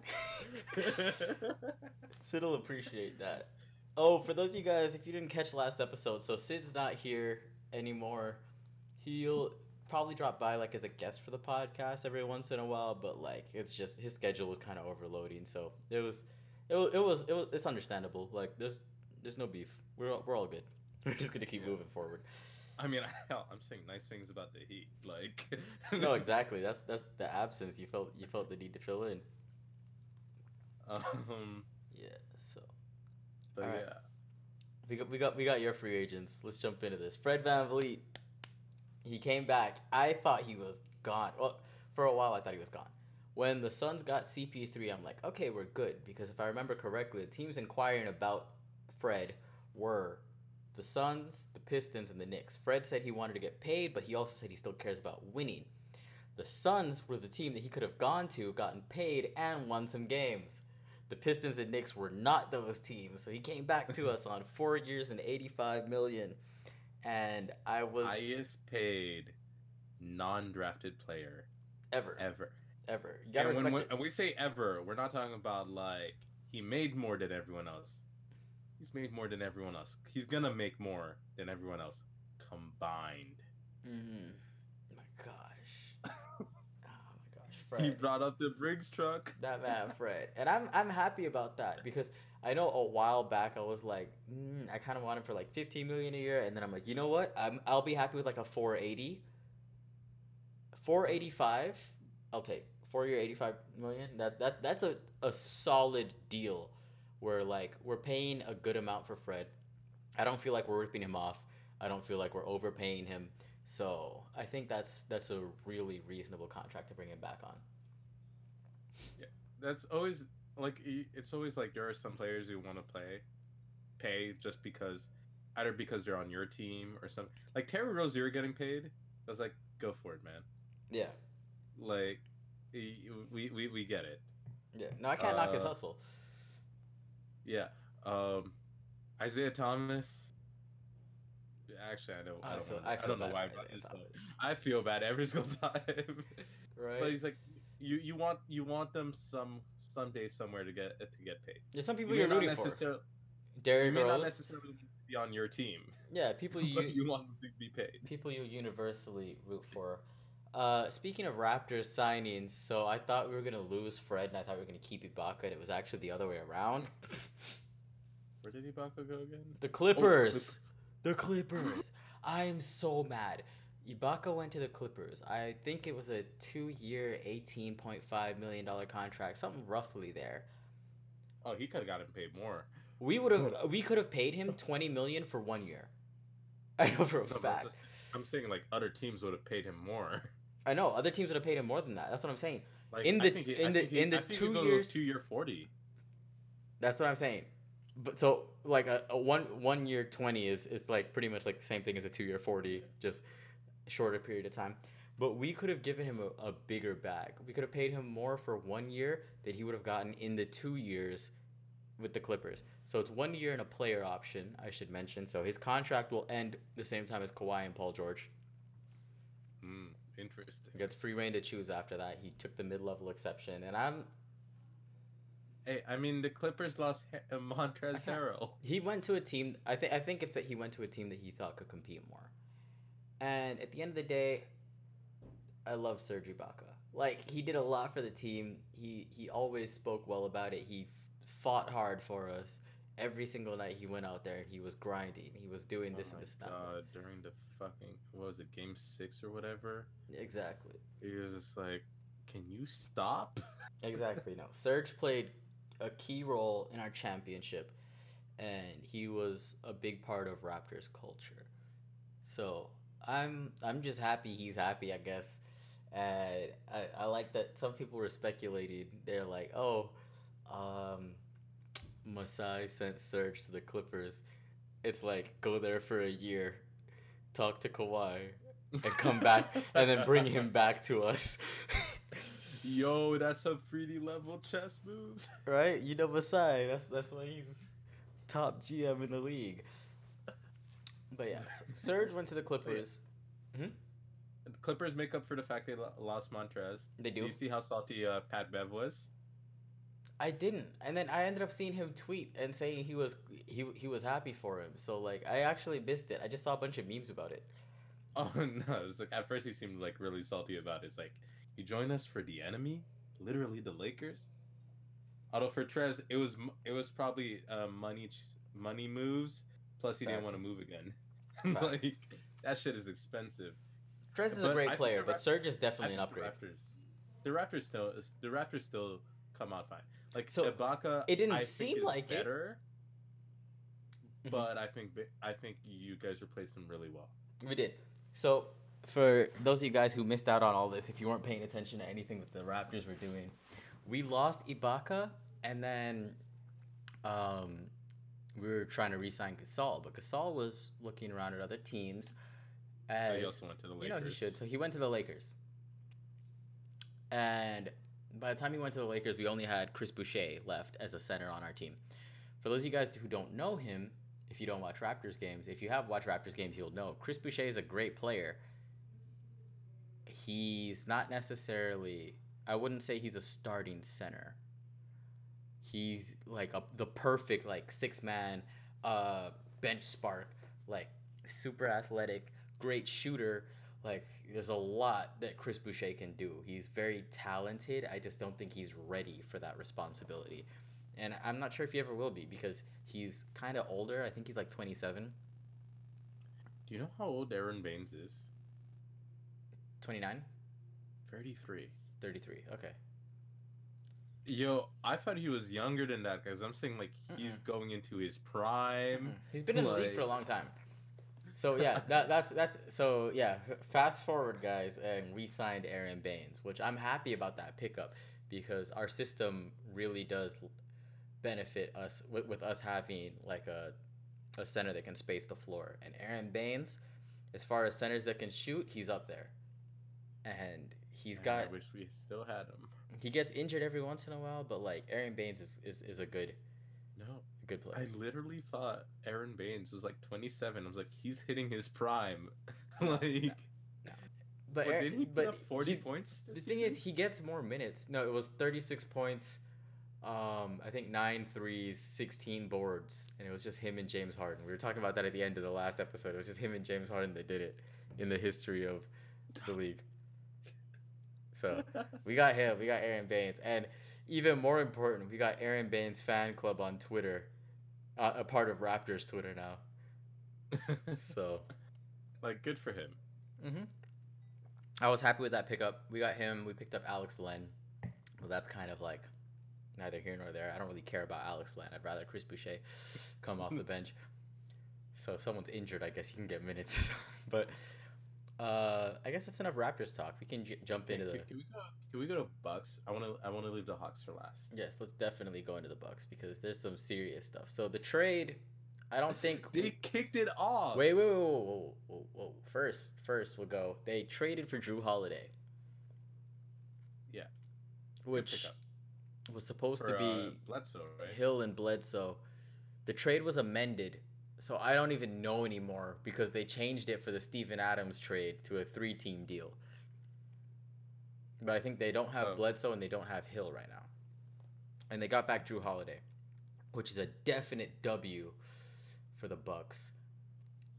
[LAUGHS] Sid will appreciate that. Oh, for those of you guys, if you didn't catch last episode, so Sid's not here anymore. He'll probably drop by like as a guest for the podcast every once in a while, but like it's just his schedule was kind of overloading, so it was, it, wa- it was it was it's understandable. Like there's there's no beef. We're all- we're all good. [LAUGHS] We're just gonna keep Yeah. moving forward. I mean, [LAUGHS] I'm saying nice things about the Heat. Like, No, [LAUGHS] exactly. That's that's the absence you felt you felt the need to fill in. Um, Yeah. So but yeah, We got we got we got your free agents. Let's jump into this. Fred VanVleet. He came back. I thought he was gone. Well, for a while I thought he was gone. When the Suns got CP3, I'm like, okay, we're good because if I remember correctly, the teams inquiring about Fred were the Suns, the Pistons, and the Knicks. Fred said he wanted to get paid, but he also said he still cares about winning. The Suns were the team that he could have gone to, gotten paid, and won some games. The Pistons and Knicks were not those teams, so he came back to [LAUGHS] us on four years and eighty-five million, and I was highest paid non-drafted player ever, ever. ever. You And when, when, we say ever, we're not talking about like he made more than everyone else. He's made more than everyone else. He's gonna make more than everyone else combined. Mm-hmm. My gosh. [LAUGHS] oh my gosh, Fred. He brought up the Brinks truck. That man, Fred, and I'm I'm happy about that [LAUGHS] because I know a while back I was like, mm, I kind of want him for like 15 million a year, and then I'm like, you know what? I'm I'll be happy with like a 480. 485, I'll take four year 85 million. That that that's a a solid deal, where like we're paying a good amount for Fred. I don't feel like we're ripping him off. I don't feel like we're overpaying him. So I think that's that's a really reasonable contract to bring him back on. Yeah, that's always like it's always like there are some players who want to play, pay just because, either because they're on your team or something. Like Terry Rozier getting paid, I was like, go for it, man. Yeah. Like, we we, we get it. Yeah. No, I can't knock his Uh, hustle. Yeah. Um, Isaiah Thomas. Actually, I know. I, I don't, feel- wanna- I I don't know why. for But Isaiah it's Thomas. like- I feel bad every [LAUGHS] single time. Right. but he's like, you you want you want them some someday somewhere to get to get paid. There's some people you you're not rooting for. Derrick may not necessarily be on your team, Yeah, people [LAUGHS] but you, you want them to be paid. people you universally root for. Uh, speaking of Raptors signings, so I thought we were gonna lose Fred, and I thought we were gonna keep Ibaka, and it was actually the other way around. Where did Ibaka go again? The Clippers. the Clippers. I'm so mad. Ibaka went to the Clippers. I think it was a two-year, eighteen point five million dollar contract, something roughly there. Oh, he could have gotten paid more. We would have, we could have paid him twenty million for one year. [LAUGHS] I know for a No, but I'm, fact. just- I'm saying like other teams would have paid him more. [LAUGHS] I know other teams would have paid him more than that. That's what I'm saying. Like In the- he- in the- he- in the I think two years, two year forty. That's what I'm saying. But so like a, a one one year twenty is is like pretty much like the same thing as a two year forty, just shorter period of time. But we could have given him a, a bigger bag. We could have paid him more for one year that he would have gotten in the two years with the Clippers. So it's one year and a player option, I should mention. So his contract will end the same time as Kawhi and Paul George. Hmm, interesting. He gets free reign to choose after that. He took the mid level exception, and I'm Hey, I mean the Clippers lost uh, [LAUGHS] Montrezl Harrell. He went to a team. I think. I think it's that he went to a team that he thought could compete more. And at the end of the day, I love Serge Ibaka. Like he did a lot for the team. He he always spoke well about it. He f- fought hard for us every single night. He went out there and he was grinding. He was doing this oh and this and that. God, during the fucking what was it, game six or whatever? Exactly. He was just like, "Can you stop?" [LAUGHS] Exactly. No, Serge played a key role in our championship, and he was a big part of Raptors culture. So I'm I'm just happy he's happy, I guess. And I, I like that some people were speculating. They're like, oh, um, Masai sent Serge to the Clippers. It's like go there for a year, talk to Kawhi, and come back, [LAUGHS] and then bring him back to us. [LAUGHS] Yo, that's some 3D level chess moves. Right? You know Masai. That's that's why he's top GM in the league. But yeah, Serge went to the Clippers. Mhm. The Clippers make up for the fact they lost Montrez. They Do do. you see how salty uh, Pat Bev was? I didn't, and then I ended up seeing him tweet and saying he was he he was happy for him. So like I actually missed it. I just saw a bunch of memes about it. [LAUGHS] Oh no! It's like at first he seemed like really salty about it. It's like you join us for the enemy, literally the Lakers. Although for Trez, it was it was probably uh, money money moves. Plus he didn't want to move again. [LAUGHS] Like that shit is expensive. Trez is But a great player, the but Serge is definitely an upgrade. The Raptors, the Raptors still the Raptors still come out fine. Like So, Ibaka, it didn't I seem like better, Mhm. but I think I think you guys replaced him really well. We did. So, for those of you guys who missed out on all this, if you weren't paying attention to anything that the Raptors were doing, we lost Ibaka, and then um, we were trying to re-sign Gasol, but Gasol was looking around at other teams. Uh, As, he also went to the Lakers. you know he should. So he went to the Lakers, and by the time he went to the Lakers, we only had Chris Boucher left as a center on our team. For those of you guys who don't know him, if you don't watch Raptors games, if you have watched Raptors games, you'll know Chris Boucher is a great player. He's not necessarily. I wouldn't say he's a starting center. He's like a, the perfect like six man, uh, bench spark, like super athletic, great shooter. Like there's a lot that Chris Boucher can do. He's very talented. I just don't think he's ready for that responsibility. And I'm not sure if he ever will be because he's kind of older. I think he's like 27, Do you know how old Aron Baynes is? 29, 33. 33. Okay. Yo, I thought he was younger than that because I'm saying like he's going into his prime. Mhm. He's been in the league for a long time. So yeah, [LAUGHS] that that's that's so yeah. Fast forward, guys, and we signed Aron Baynes, which I'm happy about that pickup because our system really does benefit us with, with us having like a a center that can space the floor. And Aron Baynes, as far as centers that can shoot, he's up there. And he's got I wish we still had him. He gets injured every once in a while, but like Aron Baynes is, is, is a good No, good player. I literally thought Aron Baynes was like 27. I was like, he's hitting his prime. [LAUGHS] like, But, but Aaron- did he put but up 40 he's- points? The this thing is, he gets more minutes. No, it was 36 points. Um, I think nine threes, 16 boards, and it was just him and James Harden. We were talking about that at the end of the last episode. It was just him and James Harden that did it in the history of the [SIGHS] league. So we got him. We got Aron Baynes, and even more important, we got Aron Baynes fan club on Twitter, uh, a part of Raptors Twitter now. [LAUGHS] So like, good for him. Mm-hmm. I was happy with that pickup. We got him. We picked up Alex Len. Well, that's kind of like neither here nor there. I don't really care about Alex Len. I'd rather Chris Boucher come off the [LAUGHS] bench. So if someone's injured, I guess he can get minutes. [LAUGHS] but uh, I guess that's enough Raptors talk. We can j- jump into the. can, can we go? Can we go to Bucks? I want to. I want to leave the Hawks for last. Yes, let's definitely go into the Bucks because there's some serious stuff. So the trade, I don't think. [LAUGHS] They kicked it off. Wait, wait, wait, whoa, whoa, whoa. First, first we'll go. They traded for Jrue Holiday. Yeah. Which was supposed For, to be uh, Bledsoe, right? Hill and Bledsoe. The trade was amended, so I don't even know anymore because they changed it for the Steven Adams trade to a three-team deal. But I think they don't have Oh. Bledsoe and they don't have Hill right now. And they got back Jrue Holiday, which is a definite W for the Bucks.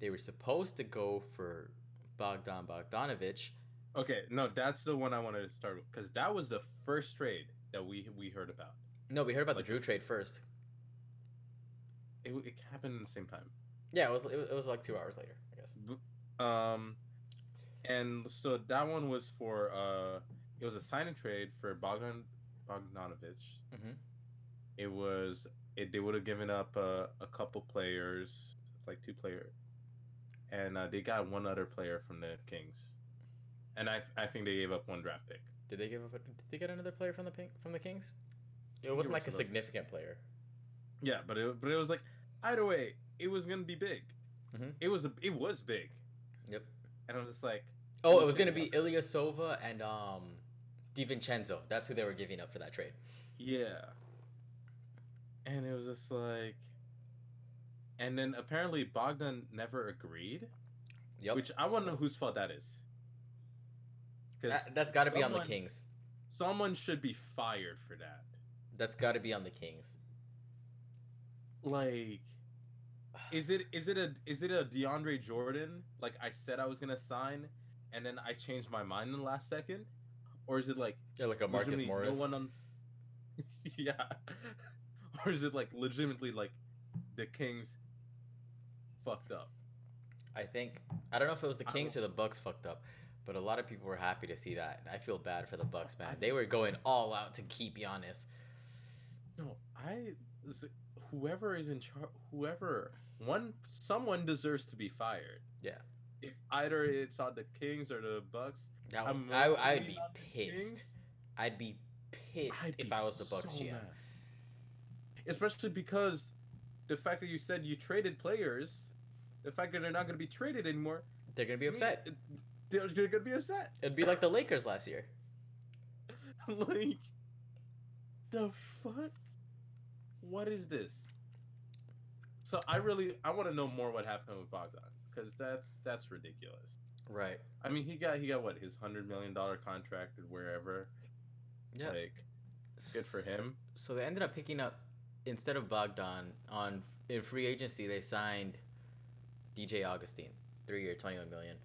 They were supposed to go for Bogdan Bogdanovich. Okay, no, that's the one I wanted to start with because that was the first trade that we we heard about. No, we heard about Like the Jrue trade first. It, it happened at the same time. Yeah, it was it was, it was like two hours later, I guess. Um, and so that one was for uh, it was a sign and trade for Bogdan Bogdanovich. Mhm. It was it. They would have given up uh, a couple players, like two player, and uh, they got one other player from the Kings, and I I think they gave up one draft pick. Did they give up? A, did they get another player from the pink, from the Kings? It wasn't like a was those- significant player. Yeah, but it but it was like either way, it was gonna be big. Mhm. It was a it was big, Yep. and I was just like, Oh, it was gonna be Ilyasova and um, DiVincenzo. That's who they were giving up for that trade. Yeah. And it was just like and then apparently Bogdan never agreed. Yep. Which I want to know whose fault that is. That, that's got to be on the Kings. someone should be fired for that. That's got to be on the Kings. Like, is it is it a is it a DeAndre Jordan? Like I said I was gonna sign, and then I changed my mind in the last second, or is it like Yeah, like a Marcus Morris. No one on. [LAUGHS] yeah, or is it like legitimately like the Kings fucked up? I think I don't know if it was the Kings or the Bucks fucked up, but a lot of people were happy to see that. I feel bad for the Bucks, man. They were going all out to keep Giannis. No, I whoever is in charge, whoever one someone deserves to be fired. Yeah. If either it's on the Kings or the Bucks, That I'm would- I, I'd be pissed. I'd be pissed I'd if be I was the Bucks so GM. mad. Especially because the fact that you said you traded players, the fact that they're not going to be traded anymore, They're gonna be upset. they're, they're going to be upset. It'd be like the Lakers last year. [LAUGHS] like, the fuck? What is this? So I really I want to know more what happened with Bogdan because that's that's ridiculous. Right. I mean, he got he got what his hundred million dollar contract at wherever. Yeah. Like, good for him. So they ended up picking up instead of Bogdan on in free agency. They signed DJ Augustine, three year, twenty one million.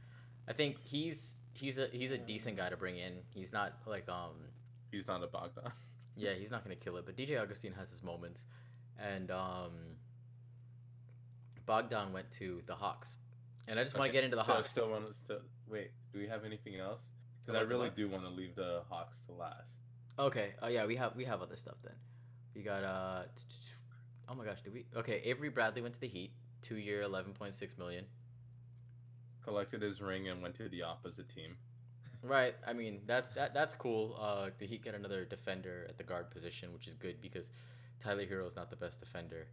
I think he's he's a he's a decent guy to bring in. He's not like um He's not a Bogdan. Yeah he's not gonna kill it, but DJ Augustine has his moments, and um Bogdan went to the Hawks, and I just want to get into the still, Hawks. Still want to wait. Do we have anything else? Because I the really do want to leave the Hawks to last. Okay. Oh yeah, we have we have other stuff then. We got uh. Oh my gosh, did we? Okay, Avery Bradley went to the Heat, two year, eleven point six million. Collected his ring and went to the opposite team. Right. I mean, that's that that's cool. Uh, the Heat get another defender at the guard position, which is good because Tyler Herro is not the best defender.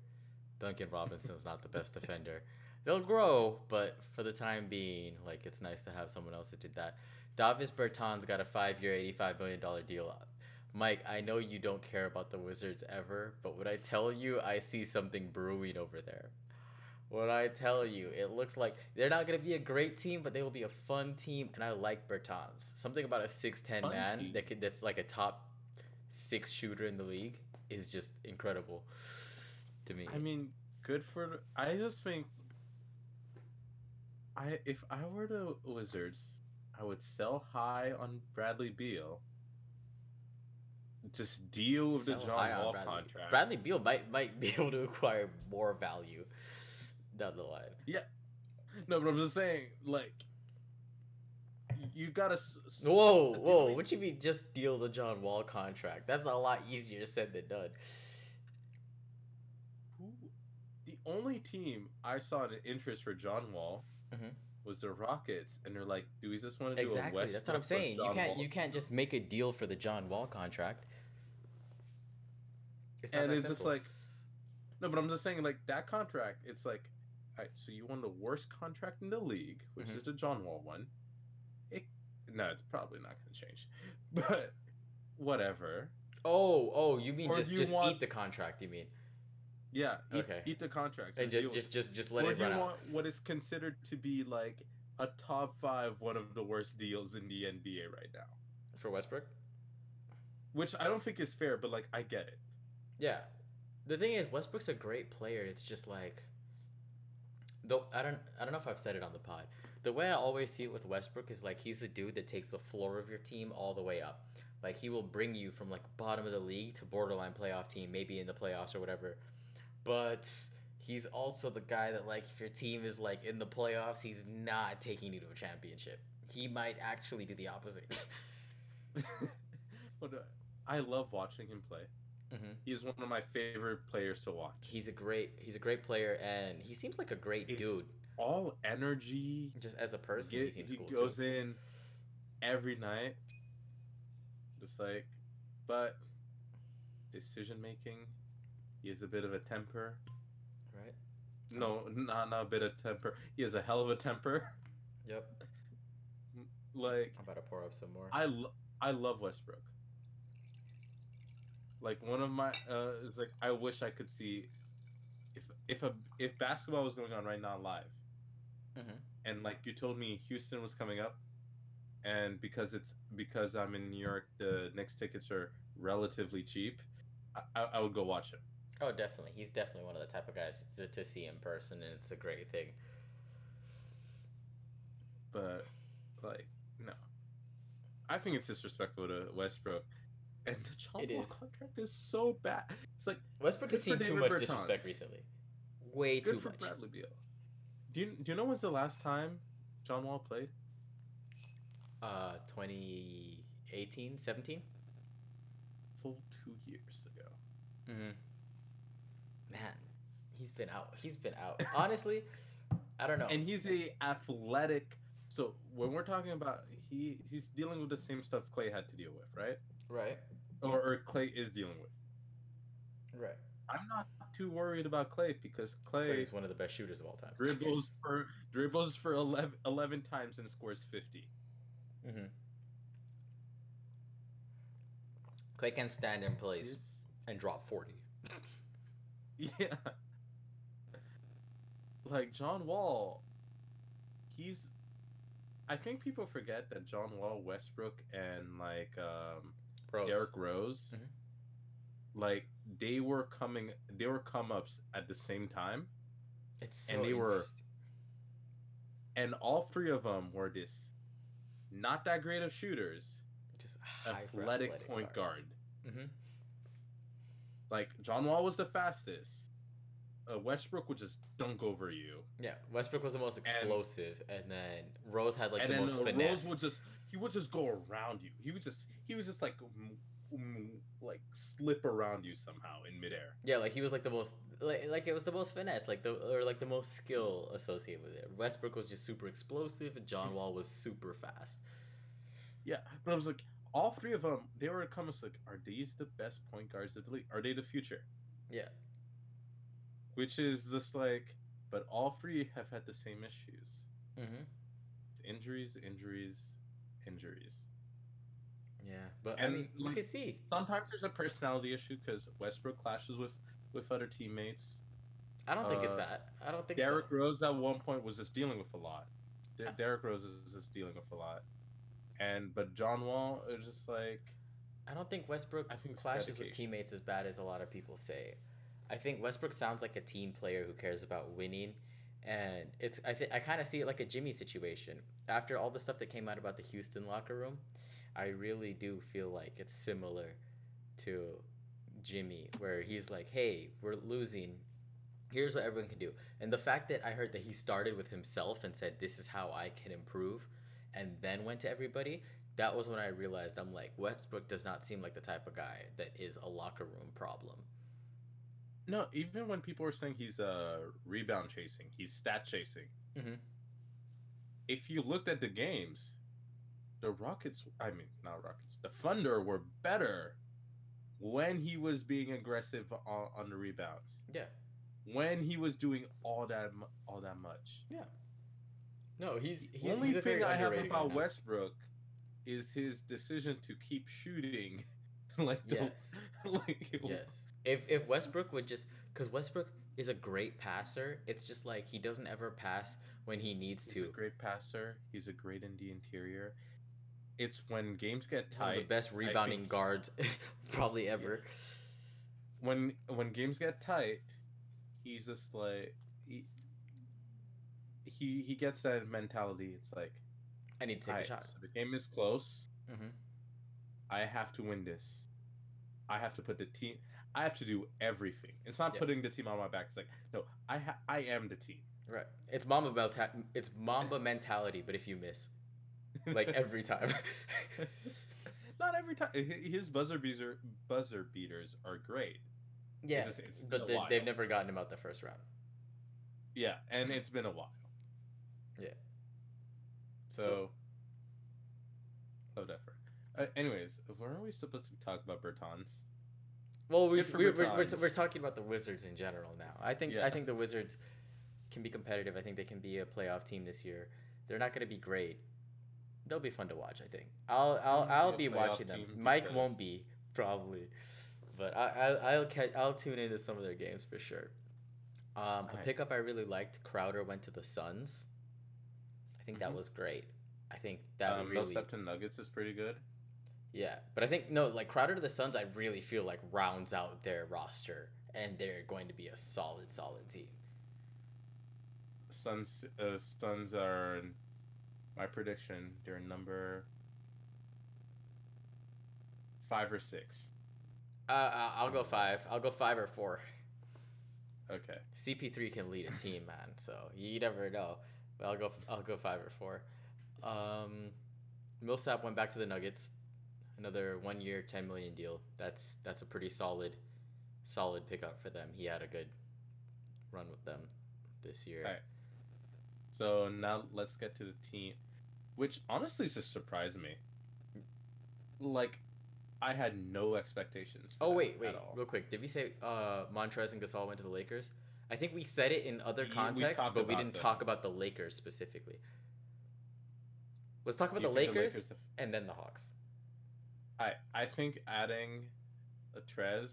Duncan Robinson's not the best defender. They'll grow, but for the time being, like it's nice to have someone else that did that. Davis Bertans got a five-year, eighty-five million dollar deal. Mike, I know you don't care about the Wizards ever, but when I tell you, I see something brewing over there. When I tell you, it looks like they're not gonna be a great team, but they will be a fun team, and I like Bertans. Something about a six ten Fun man team. that could that's like a top six shooter in the league is just incredible to me. I mean, good for. I just think. I if I were the Wizards, I would sell high on Bradley Beal. Just deal with the John Wall Bradley. contract. Bradley Beal might might be [LAUGHS] able to acquire more value down the line. Yeah. No, but I'm just saying, like, you gotta. Whoa, whoa! What you mean? Just deal the John Wall contract? That's a lot easier said than done. Who, the only team I saw an interest for John Wall Mhm. was the Rockets, and they're like, "Do we just want to do a Exactly. West?" That's what I'm saying. You can't you can't just make a deal for the John Wall contract. It's not and it's just like, no, but I'm just saying, like that contract. It's like, all right, so you won the worst contract in the league, which Mhm. is the John Wall one. It, no, it's probably not going to change, [LAUGHS] but whatever. oh, oh, you mean Or just you just want- eat the contract? You mean? Yeah, eat, Okay. eat the contract. And Just just just just, let or it do you run out. want what is considered to be like a top five, one of the worst deals in the NBA right now? for Westbrook? Which I don't think is fair, but like I get it. Yeah. The thing is, Westbrook's a great player. It's just like, though I don't, I don't know if I've said it on the pod. The way I always see it with Westbrook is like he's the dude that takes the floor of your team all the way up. Like he will bring you from like bottom of the league to borderline playoff team, maybe in the playoffs or whatever. But he's also the guy that like if your team is like in the playoffs, he's not taking you to a championship. He might actually do the opposite. [LAUGHS] I love watching him play. Hmm He's one of my favorite players to watch. He's a great, he's a great player, and he seems like a great He's dude. All energy. Just as a person, he seems he cool goes too. in every night. Just like, but decision making, he has a bit of a temper. Right. No, not not a bit of temper. He has a hell of a temper. Yep. [LAUGHS] Like I'm about to pour up some more. I lo- I love Westbrook. Like one of my uh is like I wish I could see if if a if basketball was going on right now live, Mhm. and like you told me Houston was coming up, and because it's because I'm in New York, the next tickets are relatively cheap. I, I, I would go watch it. Oh, definitely. He's definitely one of the type of guys to, to see in person, and it's a great thing. but like no, I think it's disrespectful to Westbrook, and the John It Wall contract is so bad. It's like Westbrook has Good for seen too much Bertans. disrespect recently. Way good too for much. Bradley Beal. Do you do you know when's the last time John Wall played? Uh, 2018, 17? Full two years ago. Mm-hmm. Man, he's been out. He's been out. [LAUGHS] Honestly, I don't know. And he's a athletic. So when we're talking about he he's dealing with the same stuff Klay had to deal with, right? right, Or, or Klay is dealing with. right. I'm not too worried about Klay because Klay is one of the best shooters of all time. dribbles for dribbles for 11, 11 times and scores 50. Mm-hmm. Klay can stand in place and drop 40. [LAUGHS] Yeah. Like John Wall, he's. I think people forget that John Wall, Westbrook, and like um, Bros. Derrick Rose, Mhm. like they were coming, they were come ups at the same time, It's so and they were- and all three of them were this, not that great of shooters, just for athletic, point guard. Mm-hmm. Like John Wall was the fastest. Uh, Westbrook would just dunk over you. Yeah, Westbrook was the most explosive, and, then Rose had like and the most uh, finesse. Rose would just he would just go around you. He would just he was just like like slip around you somehow in midair. Yeah, like he was like the most like like it was the most finesse, like the or like the most skill associated with it. Westbrook was just super explosive, and John Wall was super fast. Yeah, but I was like, all three of them, they were coming like, are these the best point guards of the league? Are they the future? Yeah, Which is just like, but all three have had the same issues: mm-hmm. Injuries, injuries, injuries. yeah, but I And, mean, you can see. Sometimes there's a personality issue because Westbrook clashes with with other teammates. I don't think it's uh, that. I don't think Derrick so. Rose at one point was just dealing with a lot. De- Derrick Rose is just dealing with a lot, and but John Wall is just like I don't think Westbrook I think clashes with teammates as bad as a lot of people say. I think Westbrook sounds like a team player who cares about winning, and it's I I kind of see it like a Jimmy situation. After all the stuff that came out about the Houston locker room, I really do feel like it's similar to Jimmy, where he's like, "Hey, we're losing. Here's what everyone can do." And the fact that I heard that he started with himself and said, "This is how I can improve," and then went to everybody. That was when I realized I'm like Westbrook does not seem like the type of guy that is a locker room problem. No. Even when people were saying he's uh, rebound chasing, he's stat chasing. Mhm. If you looked at the games, the Rockets. I mean, not Rockets. The Thunder were better when he was being aggressive on, on the rebounds. Yeah. When he was doing all that all that much. Yeah. No, he's The he's, only he's thing I have about. Westbrook is his decision to keep shooting. [LAUGHS] like the, Yes. [LAUGHS] like Yes. If if Westbrook would just because Westbrook is a great passer, it's just like he doesn't ever pass when he needs to. he's a great passer. He's a great in the interior. It's when games get tight. One of the best rebounding guards [LAUGHS] probably ever. When when games get tight, he's just like he he, he gets that mentality. It's like, I need to take "Alright, a shot. so the game is close. hmm I have to win this. I have to put the team. I have to do everything. It's not Yeah. putting the team on my back. It's like, no, I ha- I am the team. Right. It's Mamba menta- It's Mamba mentality, but if you miss, like every time. [LAUGHS] not every time. His buzzer beater buzzer beaters are great. yeah, just- it's but they, they've never gotten him out the first round. Yeah, and it's been a while. Yeah. So, love that for. Uh, anyways, weren't we supposed to talk about Bertans? Well, we, we, we're, we're, we're talking about the Wizards in general now. I think Yeah. I think the Wizards can be competitive. I think they can be a playoff team this year. They're not going to be great. They'll be fun to watch. I think. I'll I'll They'll I'll be be watching them. Mike because- won't be probably, but I, I I'll catch, I'll tune into some of their games for sure. Um, a pickup I really liked. Crowder went to the Suns. I think that Mhm. was great. I think that um, really Millsap to Nuggets is pretty good. Yeah, but I think no, like Crowder to the Suns, I really feel like rounds out their roster, and they're going to be a solid, solid team. Suns uh, Suns are my prediction. They're number five or six. Uh, I- I'll go five. I'll go five or four. Okay. CP3 can lead a team, man. So you never know. But I'll go. I'll go five or four. Um, Millsap went back to the Nuggets. Another one year, ten million deal. That's that's a pretty solid, solid pickup for them. He had a good run with them this year. Alright. So now let's get to the team, which honestly just surprised me. Like, I had no expectations. Oh wait, wait, all. real quick. Did we say uh Montrez and Gasol went to the Lakers? I think we said it in other Ye- we contexts, but we didn't them. talk about the Lakers specifically. Let's talk about You the Lakers, and then the Hawks. I I think adding a Trez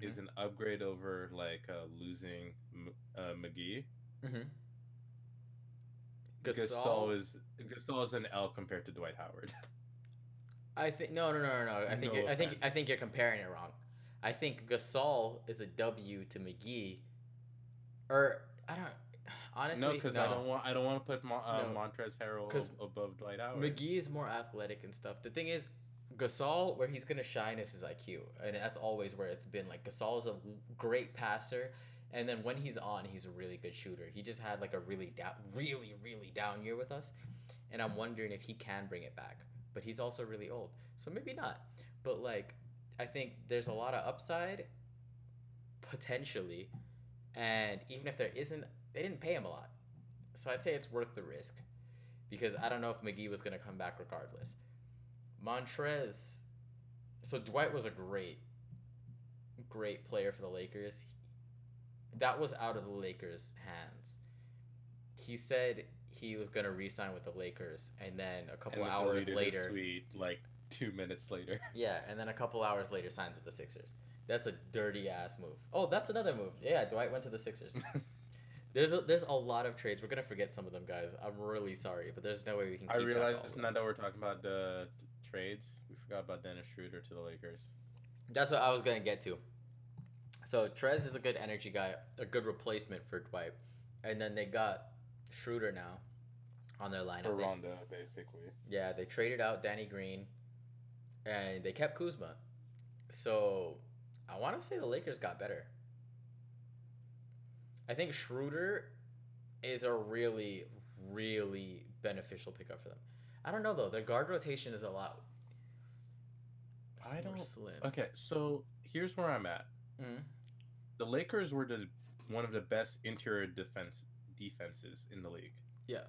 is Mm-hmm. an upgrade over like uh, losing M- uh, McGee. Mm-hmm. Gasol is Gasol is an L compared to Dwight Howard. [LAUGHS] I think no, no, no, no, no. I think No you're, I think I think you're comparing it wrong. I think Gasol is a W to McGee, or I don't honestly. no, because I don't want I don't want to put Mo- uh, No. Montrez Harrell above Dwight Howard. McGee is more athletic and stuff. The thing is, Gasol, where he's gonna shine is his IQ, and that's always where it's been. Like Gasol is a great passer, and then when he's on, he's a really good shooter. He just had like a really down, really really down year with us, and I'm wondering if he can bring it back. But he's also really old, so maybe not. But like, I think there's a lot of upside, potentially, and even if there isn't, they didn't pay him a lot, so I'd say it's worth the risk because I don't know if McGee was to come back regardless. Montrez, so Dwight was a great, great player for the Lakers. That was out of the Lakers' hands. He said he was going to re-sign with the Lakers, and then a couple hours later, tweet like two minutes later. [LAUGHS] yeah, and then a couple hours later signs with the Sixers. That's a dirty ass move. Oh, that's another move. Yeah, Dwight went to the Sixers. [LAUGHS] There's a, there's a lot of trades. We're gonna forget some of them, guys. I'm really sorry, but there's no way we can. Keep I all now that we're talking about the t- trades, we forgot about Dennis Schroeder to the Lakers. That's what I was gonna get to. So Trez is a good energy guy, a good replacement for Dwight, and then they got Schroeder now on their lineup. For They- Rondo, basically. yeah, they traded out Danny Green, and they kept Kuzma. So I want to say the Lakers got better. I think Schroeder is a really, really beneficial pickup for them. I don't know though. Their guard rotation is a lot. I don't- slim. Okay, so here's where I'm at. Mhm. The Lakers were the one of the best interior defense defenses in the league, Yeah.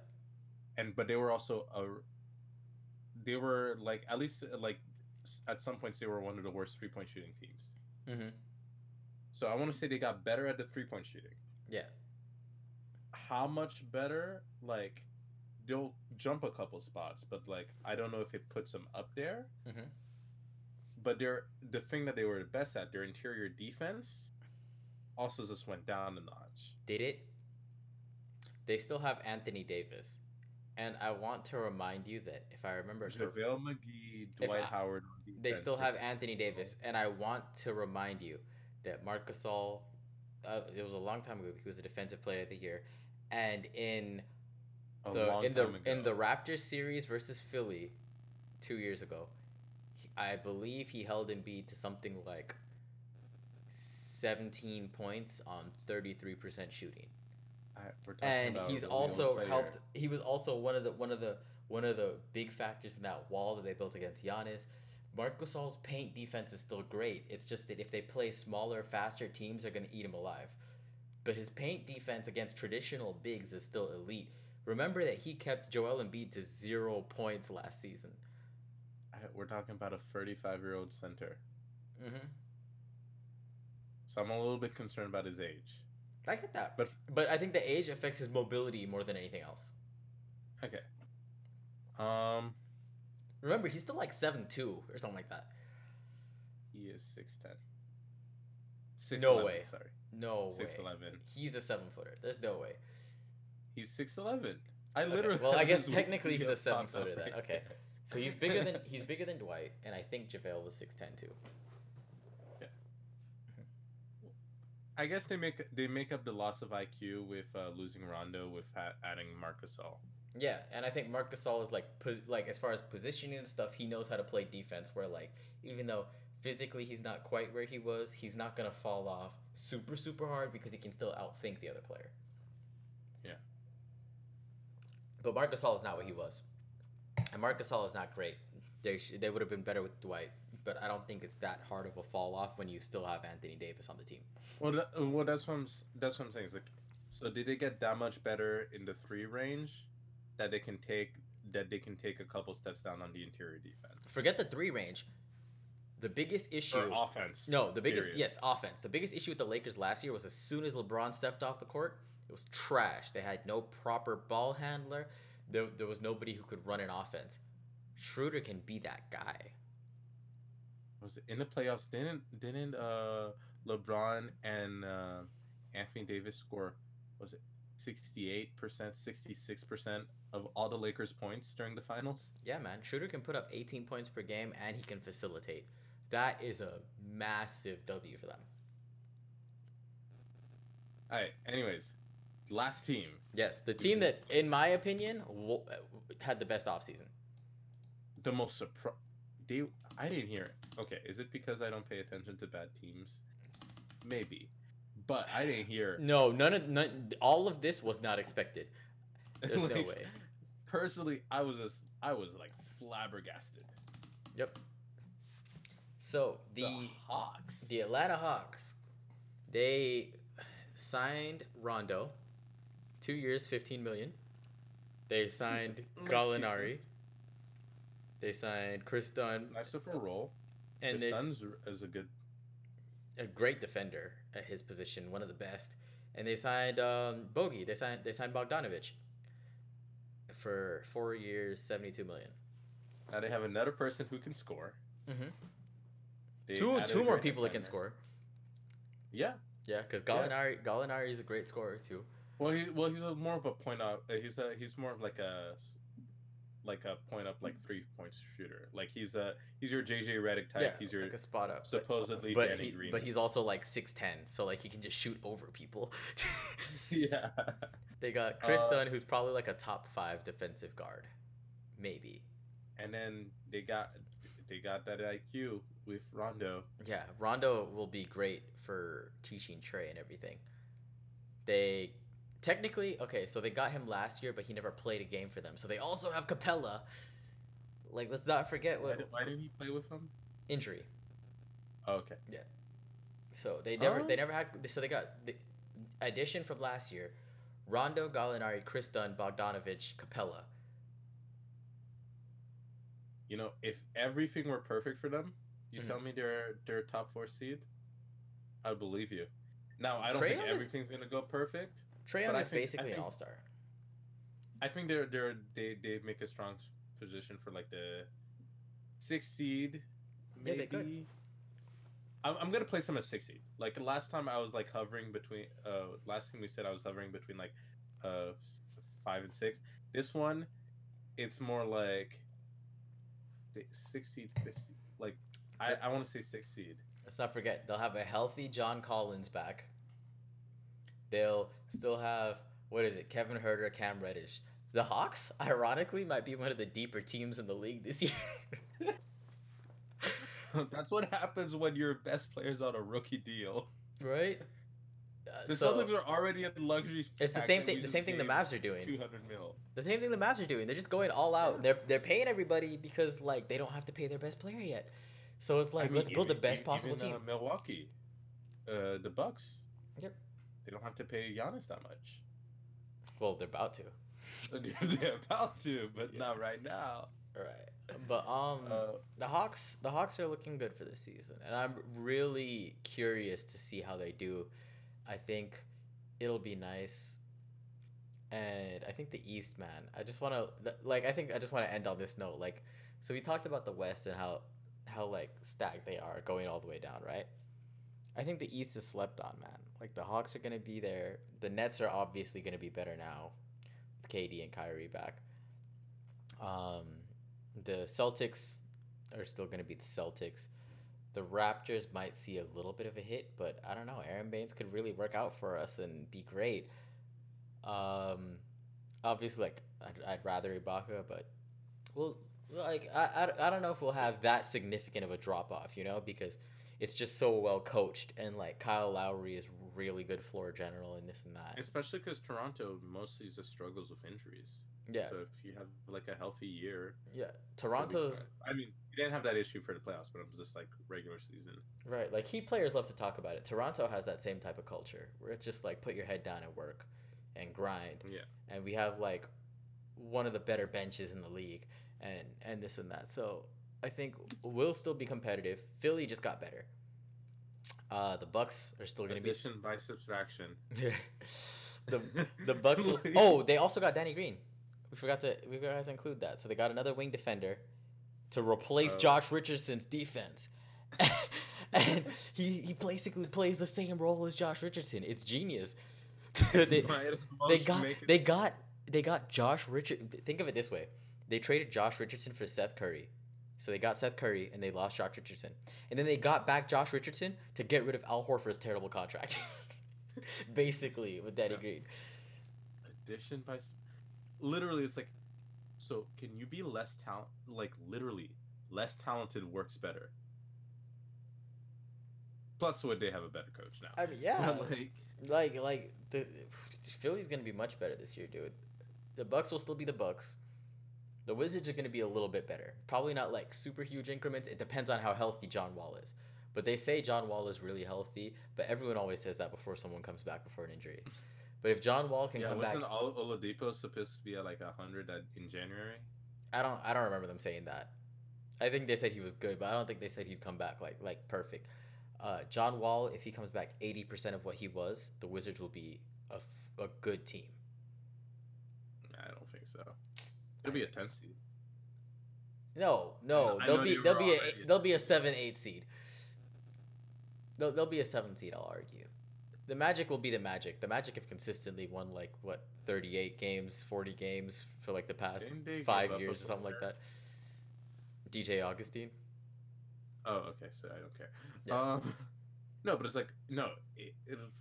and but they were also a. They were like at least like at some points they were one of the worst three point shooting teams. Mm-hmm. So I want to say they got better at the three point shooting. Yeah. How much better? Like they'll jump a couple spots, but like I don't know if it puts them up there. Mhm. But they're the thing that they were the best at their interior defense also just went down a notch. Did it? They still have Anthony Davis. And I want to remind you that if I remember JaVale McGee, Dwight I- Howard. they still have Anthony Davis, and I want to remind you that Marc Gasol. Uh, it was a long time ago. He was a defensive player of the year, and in a the in the ago. in the Raptors series versus Philly, two years ago, he- I believe he held Embiid to something like seventeen points on thirty three percent shooting I- and he's also helped. He was also one of the one of the one of the big factors in that wall that they built against Giannis. Marc Gasol's paint defense is still great. It's just that if they play smaller, faster teams, they're gonna eat him alive. But his paint defense against traditional bigs is still elite. Remember that he kept Joel Embiid to zero points last season. We're talking about a 35 year old center. Mm-hmm. So I'm a little bit concerned about his age. I get that, But but I think the age affects his mobility more than anything else. okay. Um, Remember, he's still like seven two or something like that. he is 6'10. 6'11", No way. Sorry. No way. 6'11. He's a seven footer. There's no way. He's 6'11. I Okay, literally. Well, I [LAUGHS] guess [LAUGHS] technically he's a seven footer then. Okay. So he's bigger than he's bigger than Dwight, and I think JaVale was six ten too. I guess they make they make up the loss of IQ with uh, losing Rondo with ha- adding Marc Gasol. Yeah, and I think Marc Gasol is like pos- like as far as positioning and stuff, he knows how to play defense. Where like even though physically he's not quite where he was, he's not gonna fall off super super hard because he can still outthink the other player. But Marc Gasol is not what he was, and Marc Gasol is not great. They sh- they would have been better with Dwight, but I don't think it's that hard of a fall off when you still have Anthony Davis on the team. Well, that, uh, well, that's what I'm that's what I'm saying. Is like, so did they get that much better in the three range that they can take that they can take a couple steps down on the interior defense Forget the three range. The biggest issue. or offense? No, the biggest period. yes, offense. The biggest issue with the Lakers last year was as soon as LeBron stepped off the court, it was trash. They had no proper ball handler. There, there was nobody who could run an offense. Schroeder can be that guy. Was it in the playoffs? Didn't didn't uh LeBron and uh, Anthony Davis score? Was it sixty eight percent, sixty six percent of all the Lakers' points during the finals? Yeah, man. Schroeder can put up 18 points per game and he can facilitate. That is a massive W for them. All right. Anyways, last team. Yes, the team mm-hmm. that, in my opinion, w- had the best offseason. the most surprise. They, I didn't hear it. Okay, is it because I don't pay attention to bad teams? Maybe, but I didn't hear. No, none of none, all of this was not expected. There's no [LAUGHS] way. Personally, I was just, I was like flabbergasted. Yep. So the The Hawks. the Atlanta Hawks, they signed Rondo, two years, fifteen million. They signed like, Gallinari. They signed Kris Dunn, nice of a role. and And they, Dunn's is a good. a great defender at his position, one of the best. And they signed um, Bogey. They signed they signed Bogdanovic for four years, seventy two million. Now they have another person who can score. Mm-hmm. They Two two more great people that can score. Yeah. Yeah, because Yeah. Gallinari Gallinari is a great scorer too. Well, he well he's a, more of a point up. Uh, he's a he's more of like a like a point up like three point shooter. Like he's a he's your JJ Redick type. yeah, he's your like a spot up. supposedly but Danny he, Green. but he's also like six ten, so like he can just shoot over people. [LAUGHS] [LAUGHS] yeah. they got Kris Uh, Dunn, who's probably like a top five defensive guard, maybe. And then they got they got that IQ with Rondo. Yeah, Rondo will be great for teaching Trae and everything. They technically okay, so they got him last year, but he never played a game for them. So they also have Capela. Like, let's not forget Why what did, why did he play with them? injury. Oh, okay. Yeah. So they never Oh. they never had so they got the addition from last year, Rondo, Gallinari, Kris Dunn, Bogdanovic, Capela. You know, if everything were perfect for them, you Mhm. tell me they're they're top four seed, I'd believe you. Now I don't Trae think Young is- everything's gonna go perfect. Trae Young is think- basically an all star. I think they're they're they they make a strong position for like the six seed. Yeah, they could. maybe. I'm, I'm gonna place them as six seed. Like last time, I was like hovering between. Uh, last time we said, I was hovering between like, uh, five and six. This one, it's more like, six seed, fifth seed. Like, I I want to say six seed. Let's not forget they'll have a healthy John Collins back. They'll still have what is it? Kevin Huerter, Cam Reddish. The Hawks, ironically, might be one of the deeper teams in the league this [LAUGHS] year. [LAUGHS] That's what happens when your best player's on a rookie deal. right? [LAUGHS] Uh, The so Celtics are already in luxury. it's the same thing. The same thing the Mavs are doing. 200 mil. The same thing the Mavs are doing. They're just going all out. They're they're paying everybody because like they don't have to pay their best player yet. So it's like I mean, let's build the best even, possible uh, team. Milwaukee, uh, the Bucks. Yep. They don't have to pay Giannis that much. Well, they're about to. [LAUGHS] They're about to, but Yeah. not right now. Right. But um Uh, the Hawks the Hawks are looking good for this season. And I'm really curious to see how they do. I think it'll be nice. And I think the East, man. I just want to like I think I just want to end on this note. Like so we talked about the West and how how like stacked they are going all the way down, right? I think the East is slept on, man. Like the Hawks are to be there. The Nets are obviously to be better now. With KD and Kyrie back. Um, the Celtics are still to be the Celtics. The Raptors might see a little bit of a hit, but I don't know. Aron Baynes could really work out for us and be great. Um, obviously, like I'd, I'd rather Ibaka, but well, like I, I, I don't know if we'll have that significant of a drop off, you know, because it's just so well coached and like Kyle Lowry is really good floor general and this and that. Especially because Toronto mostly just struggles with injuries. Yeah. So if you have like a healthy year, Yeah, Toronto's. I mean, you didn't have that issue for the playoffs, but it was just like regular season. right. Like key players love to talk about it. Toronto has that same type of culture where it's just like put your head down and work and grind. Yeah. And we have like one of the better benches in the league and and this and that. So I think we'll still be competitive. Philly just got better. Uh, the Bucks are still gonna be Addition by subtraction. [LAUGHS] the the Bucks will. [LAUGHS] Oh, they also got Danny Green. We forgot to we forgot to include that. So they got another wing defender to replace Oh. Josh Richardson's defense, [LAUGHS] and he he basically plays the same role as Josh Richardson. It's genius. they, Might as well they got they got they got Josh Richard. Think of it this way: they traded Josh Richardson for Seth Curry. So they got Seth Curry and they lost Josh Richardson, and then they got back Josh Richardson to get rid of Al Horford's terrible contract. [LAUGHS] Basically, with Danny Yeah. Green. addition by literally it's like so can you be less talent like literally less talented works better plus would they have a better coach now I mean, yeah, But, [LAUGHS] like like like the Philly's gonna be much better this year, dude. The Bucks will still be the Bucks. The Wizards are gonna be a little bit better. Probably not like super huge increments. It depends on how healthy John Wall is. But they say John Wall is really healthy, but everyone always says that before someone comes back before an injury. But if John Wall can yeah come back, yeah, wasn't Ol- Oladipo supposed to be at like 100 in January I don't I don't remember them saying that. I think they said he was good, but I don't think they said he'd come back like like perfect. Uh, John Wall, if he comes back eighty percent of what he was, the Wizards will be a, f- a good team. I don't think so it'll be a 10 seed No, no, I they'll be they they'll be a, they'll be a seven eight seed. They'll, they'll be a seven seed. I'll argue. The Magic will be the Magic. The Magic have consistently won like what thirty eight games, forty games for like the past Didn't they give five years or something like that. DJ Augustin. oh okay so I don't care Yeah. um [LAUGHS] no but it's like no it,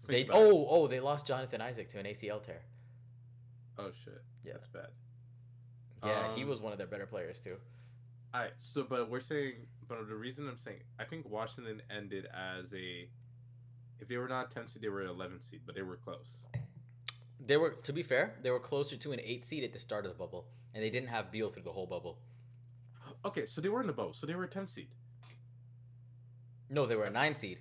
They about it. oh oh they lost Jonathan Isaac to an ACL tear. oh shit Yeah. that's bad Yeah, he Um, was one of their better players too. All right, so but we're saying, but the reason I'm saying, I think Washington ended as a, if they were not 10 seed, they were 11 seed, but they were close. They were to be fair, they were closer to an eight seed at the start of the bubble, and they didn't have Beal through the whole bubble. Okay, so they were in the boat, so they were a 10 seed. No, they were a nine seed.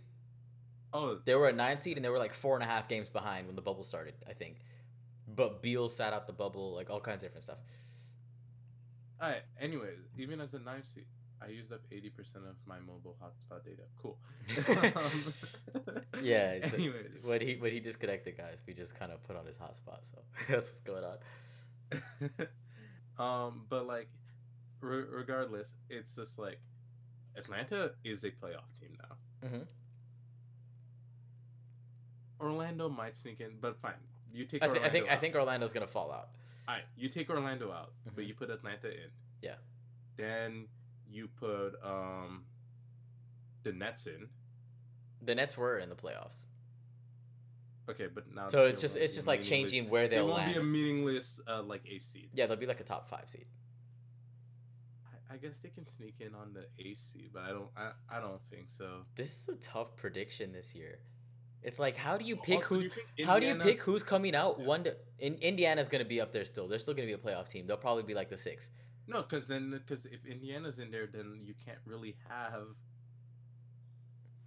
Oh, They were a nine seed, and they were like four and a half games behind when the bubble started. I think, but Beal sat out the bubble, like all kinds of different stuff. All right. Anyways, even as a 9 seat, I used up 80% of my mobile hotspot data. Cool. Um, [LAUGHS] Yeah, [LAUGHS] a- anyways. When he when he disconnected, guys, we just kind of put on his hotspot, so [LAUGHS] that's what's going on. um, but like, re- regardless, it's just like, Atlanta is a playoff team now. hmm Orlando might sneak in, but fine. You take I, Orlando I think I think Orlando's gonna fall out. All right, you take Orlando out, Mhm. but you put Atlanta in. Yeah. Then you put um the Nets in. The Nets were in the playoffs, Okay, but now so it's just it's just like changing where They won't be a meaningless uh, like eighth seed. Yeah, they'll be like a top five seed. I, I guess they can sneak in on the eighth seed, but I don't. I, I don't think so. This is a tough prediction this year. It's like how do you pick Also, do who's you think how do you pick who's coming out? Yeah. One to, in Indiana's gonna be up there still. They're still gonna be a playoff team. They'll probably be like the six. No, because then because if Indiana's in there, then you can't really have.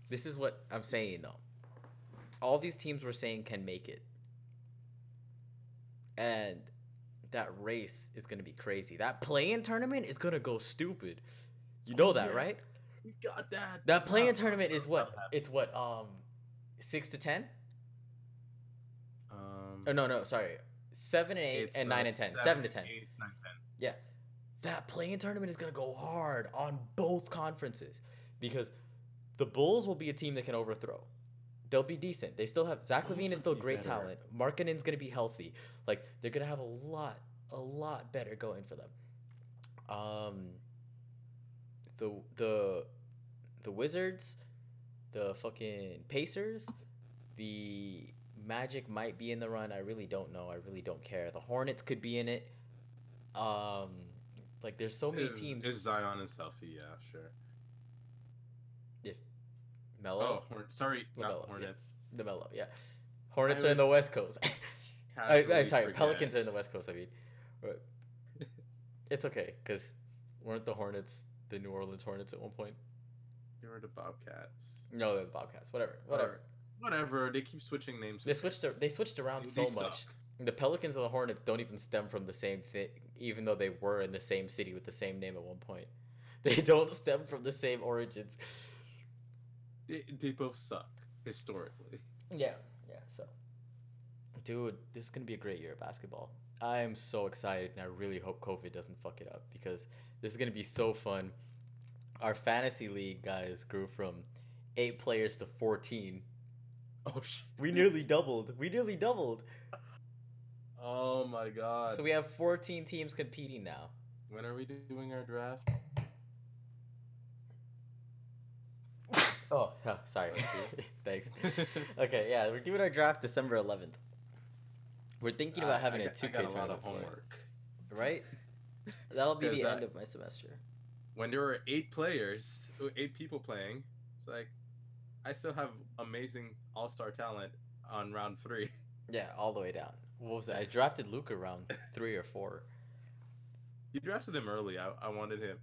This is what I'm saying though. All these teams we're saying can make it. And that race is gonna be crazy. That play-in tournament is gonna go stupid. You know Oh, that, yeah. right? We got that. That play-in tournament is what? It's what? Um, six to ten? Um, Oh no, no, sorry, seven and eight and nine and ten. Seven to ten. eight, nine, 10. Yeah. That play-in tournament is going to go hard on both conferences because the Bulls will be a team that can overthrow. They'll be decent. They still have Zach LaVine is still be great better. talent. Markkanen's going to be healthy. Like they're going to have a lot a lot better going for them. Um, the the the Wizards, the fucking Pacers, the Magic might be in the run. I really don't know. I really don't care. The Hornets could be in it. Um, like there's so many If- teams. If Zion and healthy, yeah, sure. If Oh, Horn- sorry, LaMelo, not yeah. Hornets. the Melo, yeah. Hornets I are in the West Coast. [LAUGHS] I, I'm sorry, forget. Pelicans are in the West Coast. I mean, but [LAUGHS] it's okay because weren't the Hornets the New Orleans Hornets at one point? They were the Bobcats. No, they're the Bobcats. Whatever, whatever. Whatever. They keep switching names. They switched. names. They switched around so suck. much. The Pelicans and the Hornets don't even stem from the same thing, even though they were in the same city with the same name at one point. [LAUGHS] They don't stem from the same origins. They, they both suck historically. Yeah, yeah. So, dude, this is gonna be a great year of basketball. I am so excited, and I really hope COVID doesn't fuck it up because this is gonna be so fun. Our fantasy league guys grew from eight players to fourteen. Oh shit. We nearly doubled. We nearly doubled. Oh my god. So we have fourteen teams competing now. when are we doing our draft? [LAUGHS] Oh, oh [LAUGHS] sorry. [LAUGHS] Thanks. Okay, yeah, we're doing our draft December eleventh. We're thinking about I- having I a got- two I K got a lot tournament of for it, homework. right? That'll be the end of my semester. When there were eight players, uh, eight people playing, it's like I still have amazing all star talent on round three. [LAUGHS] Yeah, all the way down. What was it? I drafted Luka around [LAUGHS] three or four. You drafted him early. I, I wanted him.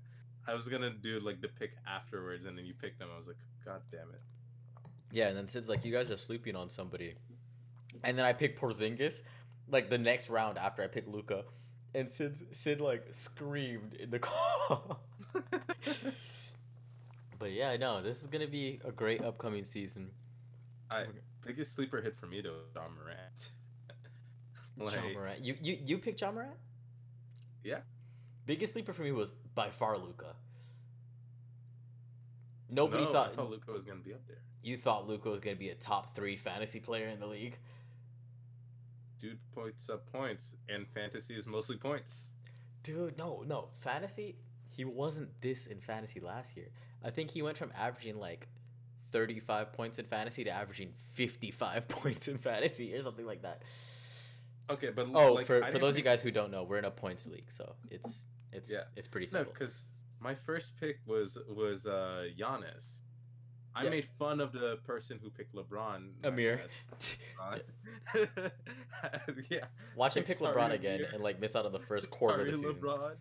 I was gonna do like the pick afterwards, and then you picked him. I was like, God damn it. Yeah, and then Sid's like, "You guys are sleeping on somebody," and then I picked Porzingis, like the next round after I picked Luka, and Sid Sid like screamed in the [LAUGHS] call. [LAUGHS] but yeah, no, this is gonna be a great upcoming season. I biggest sleeper hit for me though, John Morant. [LAUGHS] John Morant, you you you picked John Morant? Yeah. Biggest sleeper for me was by far Luka. Nobody no, thought, thought Luka was gonna be up there. you thought Luka was gonna be a top three fantasy player in the league. Dude points up points, and fantasy is mostly points. Dude, no, no. Fantasy, he wasn't this in fantasy last year. I think he went from averaging like 35 points in fantasy to averaging 55 [LAUGHS] points in fantasy or something like that. Okay, but Oh, like, for, I for those of you guys who don't know, we're in a points league, so it's it's Yeah. it's pretty simple. No, because my first pick was was uh Giannis. I Yeah. made fun of the person who picked LeBron. Amir. bad. [LAUGHS] Uh, [LAUGHS] yeah. Watch him pick Sorry, LeBron again Amir. and like miss out on the first quarter Sorry, of the season. LeBron.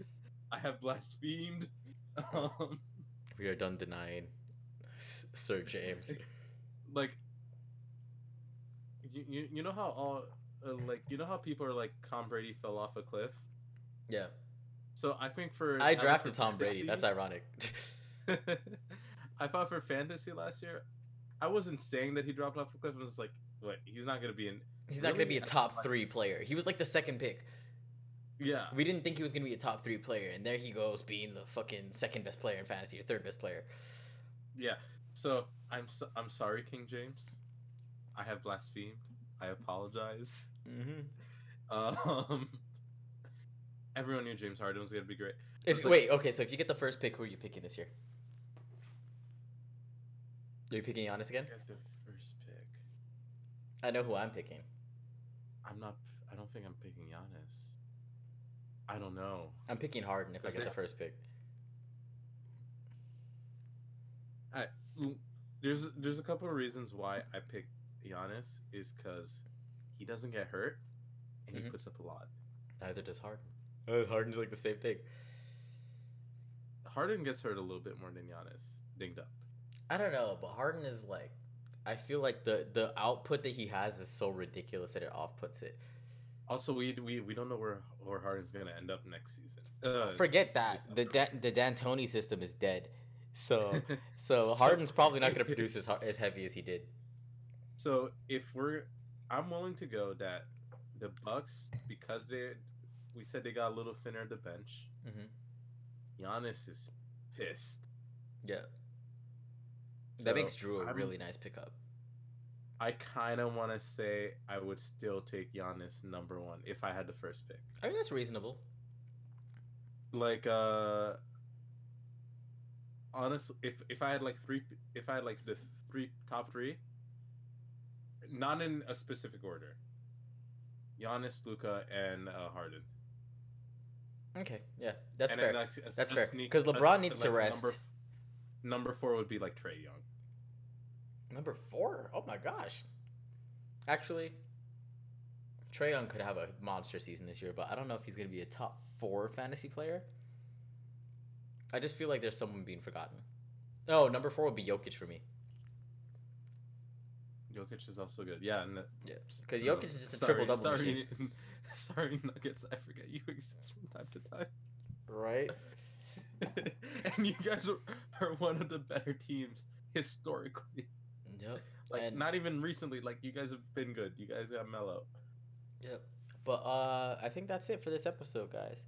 I have blasphemed. [LAUGHS] Um, We are done denying Sir James. like, you, you you know how all uh, like you know how people are like Tom Brady fell off a cliff. Yeah. So I think for I drafted for Tom Brady. That's ironic. [LAUGHS] [LAUGHS] I thought for fantasy last year, I wasn't saying that he dropped off a cliff. I was like, what? He's not gonna be in. He's not going to be a top three player. He was like the second pick. Yeah. We didn't think he was going to be a top three player, and there he goes being the fucking second best player in fantasy or third best player. Yeah. So I'm so, I'm sorry, King James. I have blasphemed. I apologize. Mm-hmm. Um. [LAUGHS] Everyone knew James Harden was gonna be great. If like- wait, okay, so if you get the first pick, who are you picking this year? Are you picking Giannis again? Get the first pick. I know who I'm picking. I'm not. I don't think I'm picking Giannis. I don't know. I'm picking Harden if I Is get the first pick. L- There's there's a couple of reasons why I picked Giannis is because he doesn't get hurt and he Mhm. puts up a lot. Neither does Harden. Uh, Harden's like the same thing. Harden gets hurt a little bit more than Giannis. Dinged up. I don't know, but Harden is like, I feel like the the output that he has is so ridiculous that it off puts it. Also, we we, we don't know where where Harden's gonna end up next season. Uh, Forget that the upcoming- Dan, the D'Antoni system is dead. [LAUGHS] So so Harden's probably not going to produce as as heavy as he did. So if we're, I'm willing to go that the Bucks because they, we said they got a little thinner at the bench. Mm-hmm. Giannis is pissed. Yeah, that makes Jrue a I'm- really nice pickup. I kind of want to say I would still take Giannis number one if I had the first pick. I mean that's reasonable. Like, uh, honestly, if if I had like three, if I had like the three top three, not in a specific order. Giannis, Luka, and uh, Harden. Okay, yeah, that's And fair. then, like, a- That's a fair, sneak- 'cause a- LeBron needs to like, rest. Number, number four would be like Trae Young. Number four. Oh my gosh. Actually, Trae Young could have a monster season this year, but I don't know if he's gonna be a top four fantasy player. I just feel like there's someone being forgotten. Oh, number four would be Jokic for me. Jokic is also good. Yeah, and Yeah, because Jokic is just a sorry, triple double machine, Sorry, [LAUGHS] sorry, Nuggets. I forget you exist from time to time. right? [LAUGHS] and you guys are, are one of the better teams historically. Yep. Like And- not even recently. Like you guys have been good. You guys got Melo. Yep. But uh, I think that's it for this episode, guys.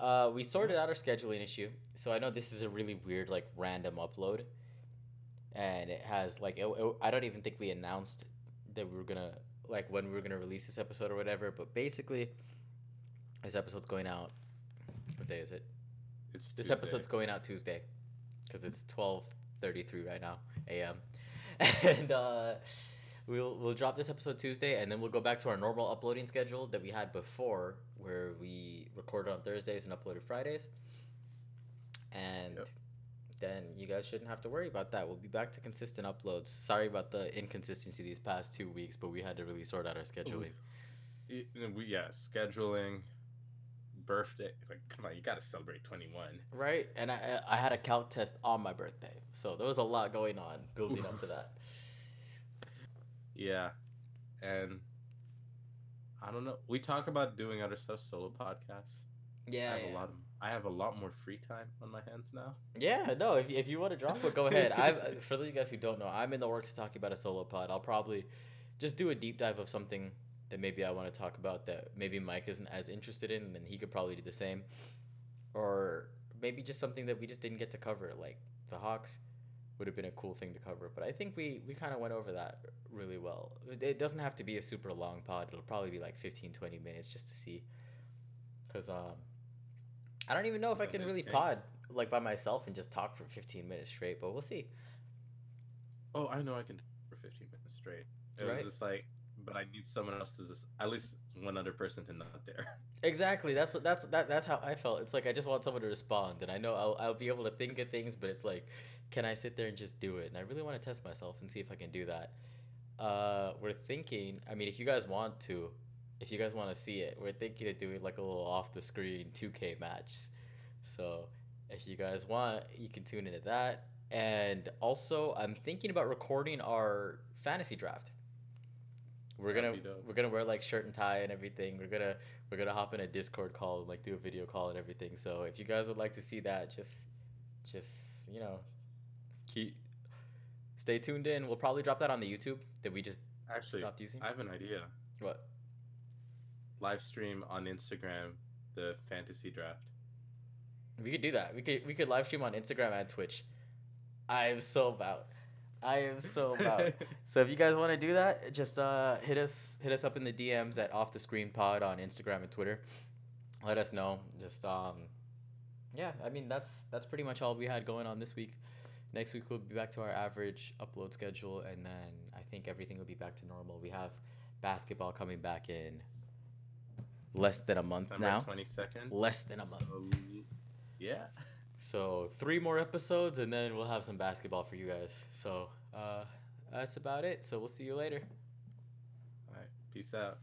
Uh, we sorted out our scheduling issue, so I know this is a really weird, like, random upload, and it has like it, it- I don't even think we announced that we were gonna like when we were gonna release this episode or whatever. But basically, this episode's going out. What day is it? It's This Tuesday. episode's going out Tuesday, because it's twelve thirty three right now a.m. [LAUGHS] and uh, we'll we'll drop this episode Tuesday, and then we'll go back to our normal uploading schedule that we had before, where we recorded on Thursdays and uploaded Fridays. And Yep. then you guys shouldn't have to worry about that. We'll be back to consistent uploads. Sorry about the inconsistency these past two weeks, but we had to really sort out our scheduling. We, yeah, scheduling, birthday. Like, come on, you gotta celebrate twenty one. Right, and I I had a calc test on my birthday, so there was a lot going on building up to [LAUGHS] that. Yeah, and I don't know. We talk about doing other stuff, solo podcasts. Yeah, I have yeah. a lot of. I have a lot more free time on my hands now. Yeah, no. If, if you want to drop it, go ahead. [LAUGHS] I've uh, for those of you guys who don't know, I'm in the works talking about a solo pod. I'll probably just do a deep dive of something that maybe I want to talk about that maybe Mike isn't as interested in, and then he could probably do the same, or maybe just something that we just didn't get to cover, like the Hawks would have been a cool thing to cover. But I think we we kind of went over that really well. It- It doesn't have to be a super long pod. It'll probably be like 15, 20 minutes just to see, because um. I don't even know if I can really pod like by myself and just talk for 15 minutes straight, but we'll see. Oh, I know I can for fifteen minutes straight. It Right. was just like, but I need someone else to just at least one other person to not there. [LAUGHS] Exactly. That's that's that that's how I felt. It's like I just want someone to respond, and I know I'll I'll be able to think of things, but it's like, can I sit there and just do it? And I really want to test myself and see if I can do that. Uh, we're thinking. I mean, if you guys want to, if you guys want to see it, we're thinking of doing like a little off the screen 2K match. So if you guys want, you can tune into that. And also, I'm thinking about recording our fantasy draft. We're gonna we're gonna wear like shirt and tie and everything. We're gonna we're gonna hop in a Discord call and like do a video call and everything. So if you guys would like to see that, just just you know, keep stay tuned in. We'll probably drop that on the YouTube that we just Actually, stopped using. I have an idea. What? Live stream on Instagram the fantasy draft. We could do that. We could we could live stream on Instagram and Twitch. I am so about. I am so about. So if you guys want to do that, just uh, hit us hit us up in the DMs at Off the Screen Pod on Instagram and Twitter. Let us know. Just um, yeah. I mean that's that's pretty much all we had going on this week. Next week we'll be back to our average upload schedule, and then I think everything will be back to normal. We have basketball coming back in less than a month now. twenty second. Less than a month. yeah. So three more episodes, and then we'll have some basketball for you guys. So uh, that's about it. So we'll see you later. All right. Peace out.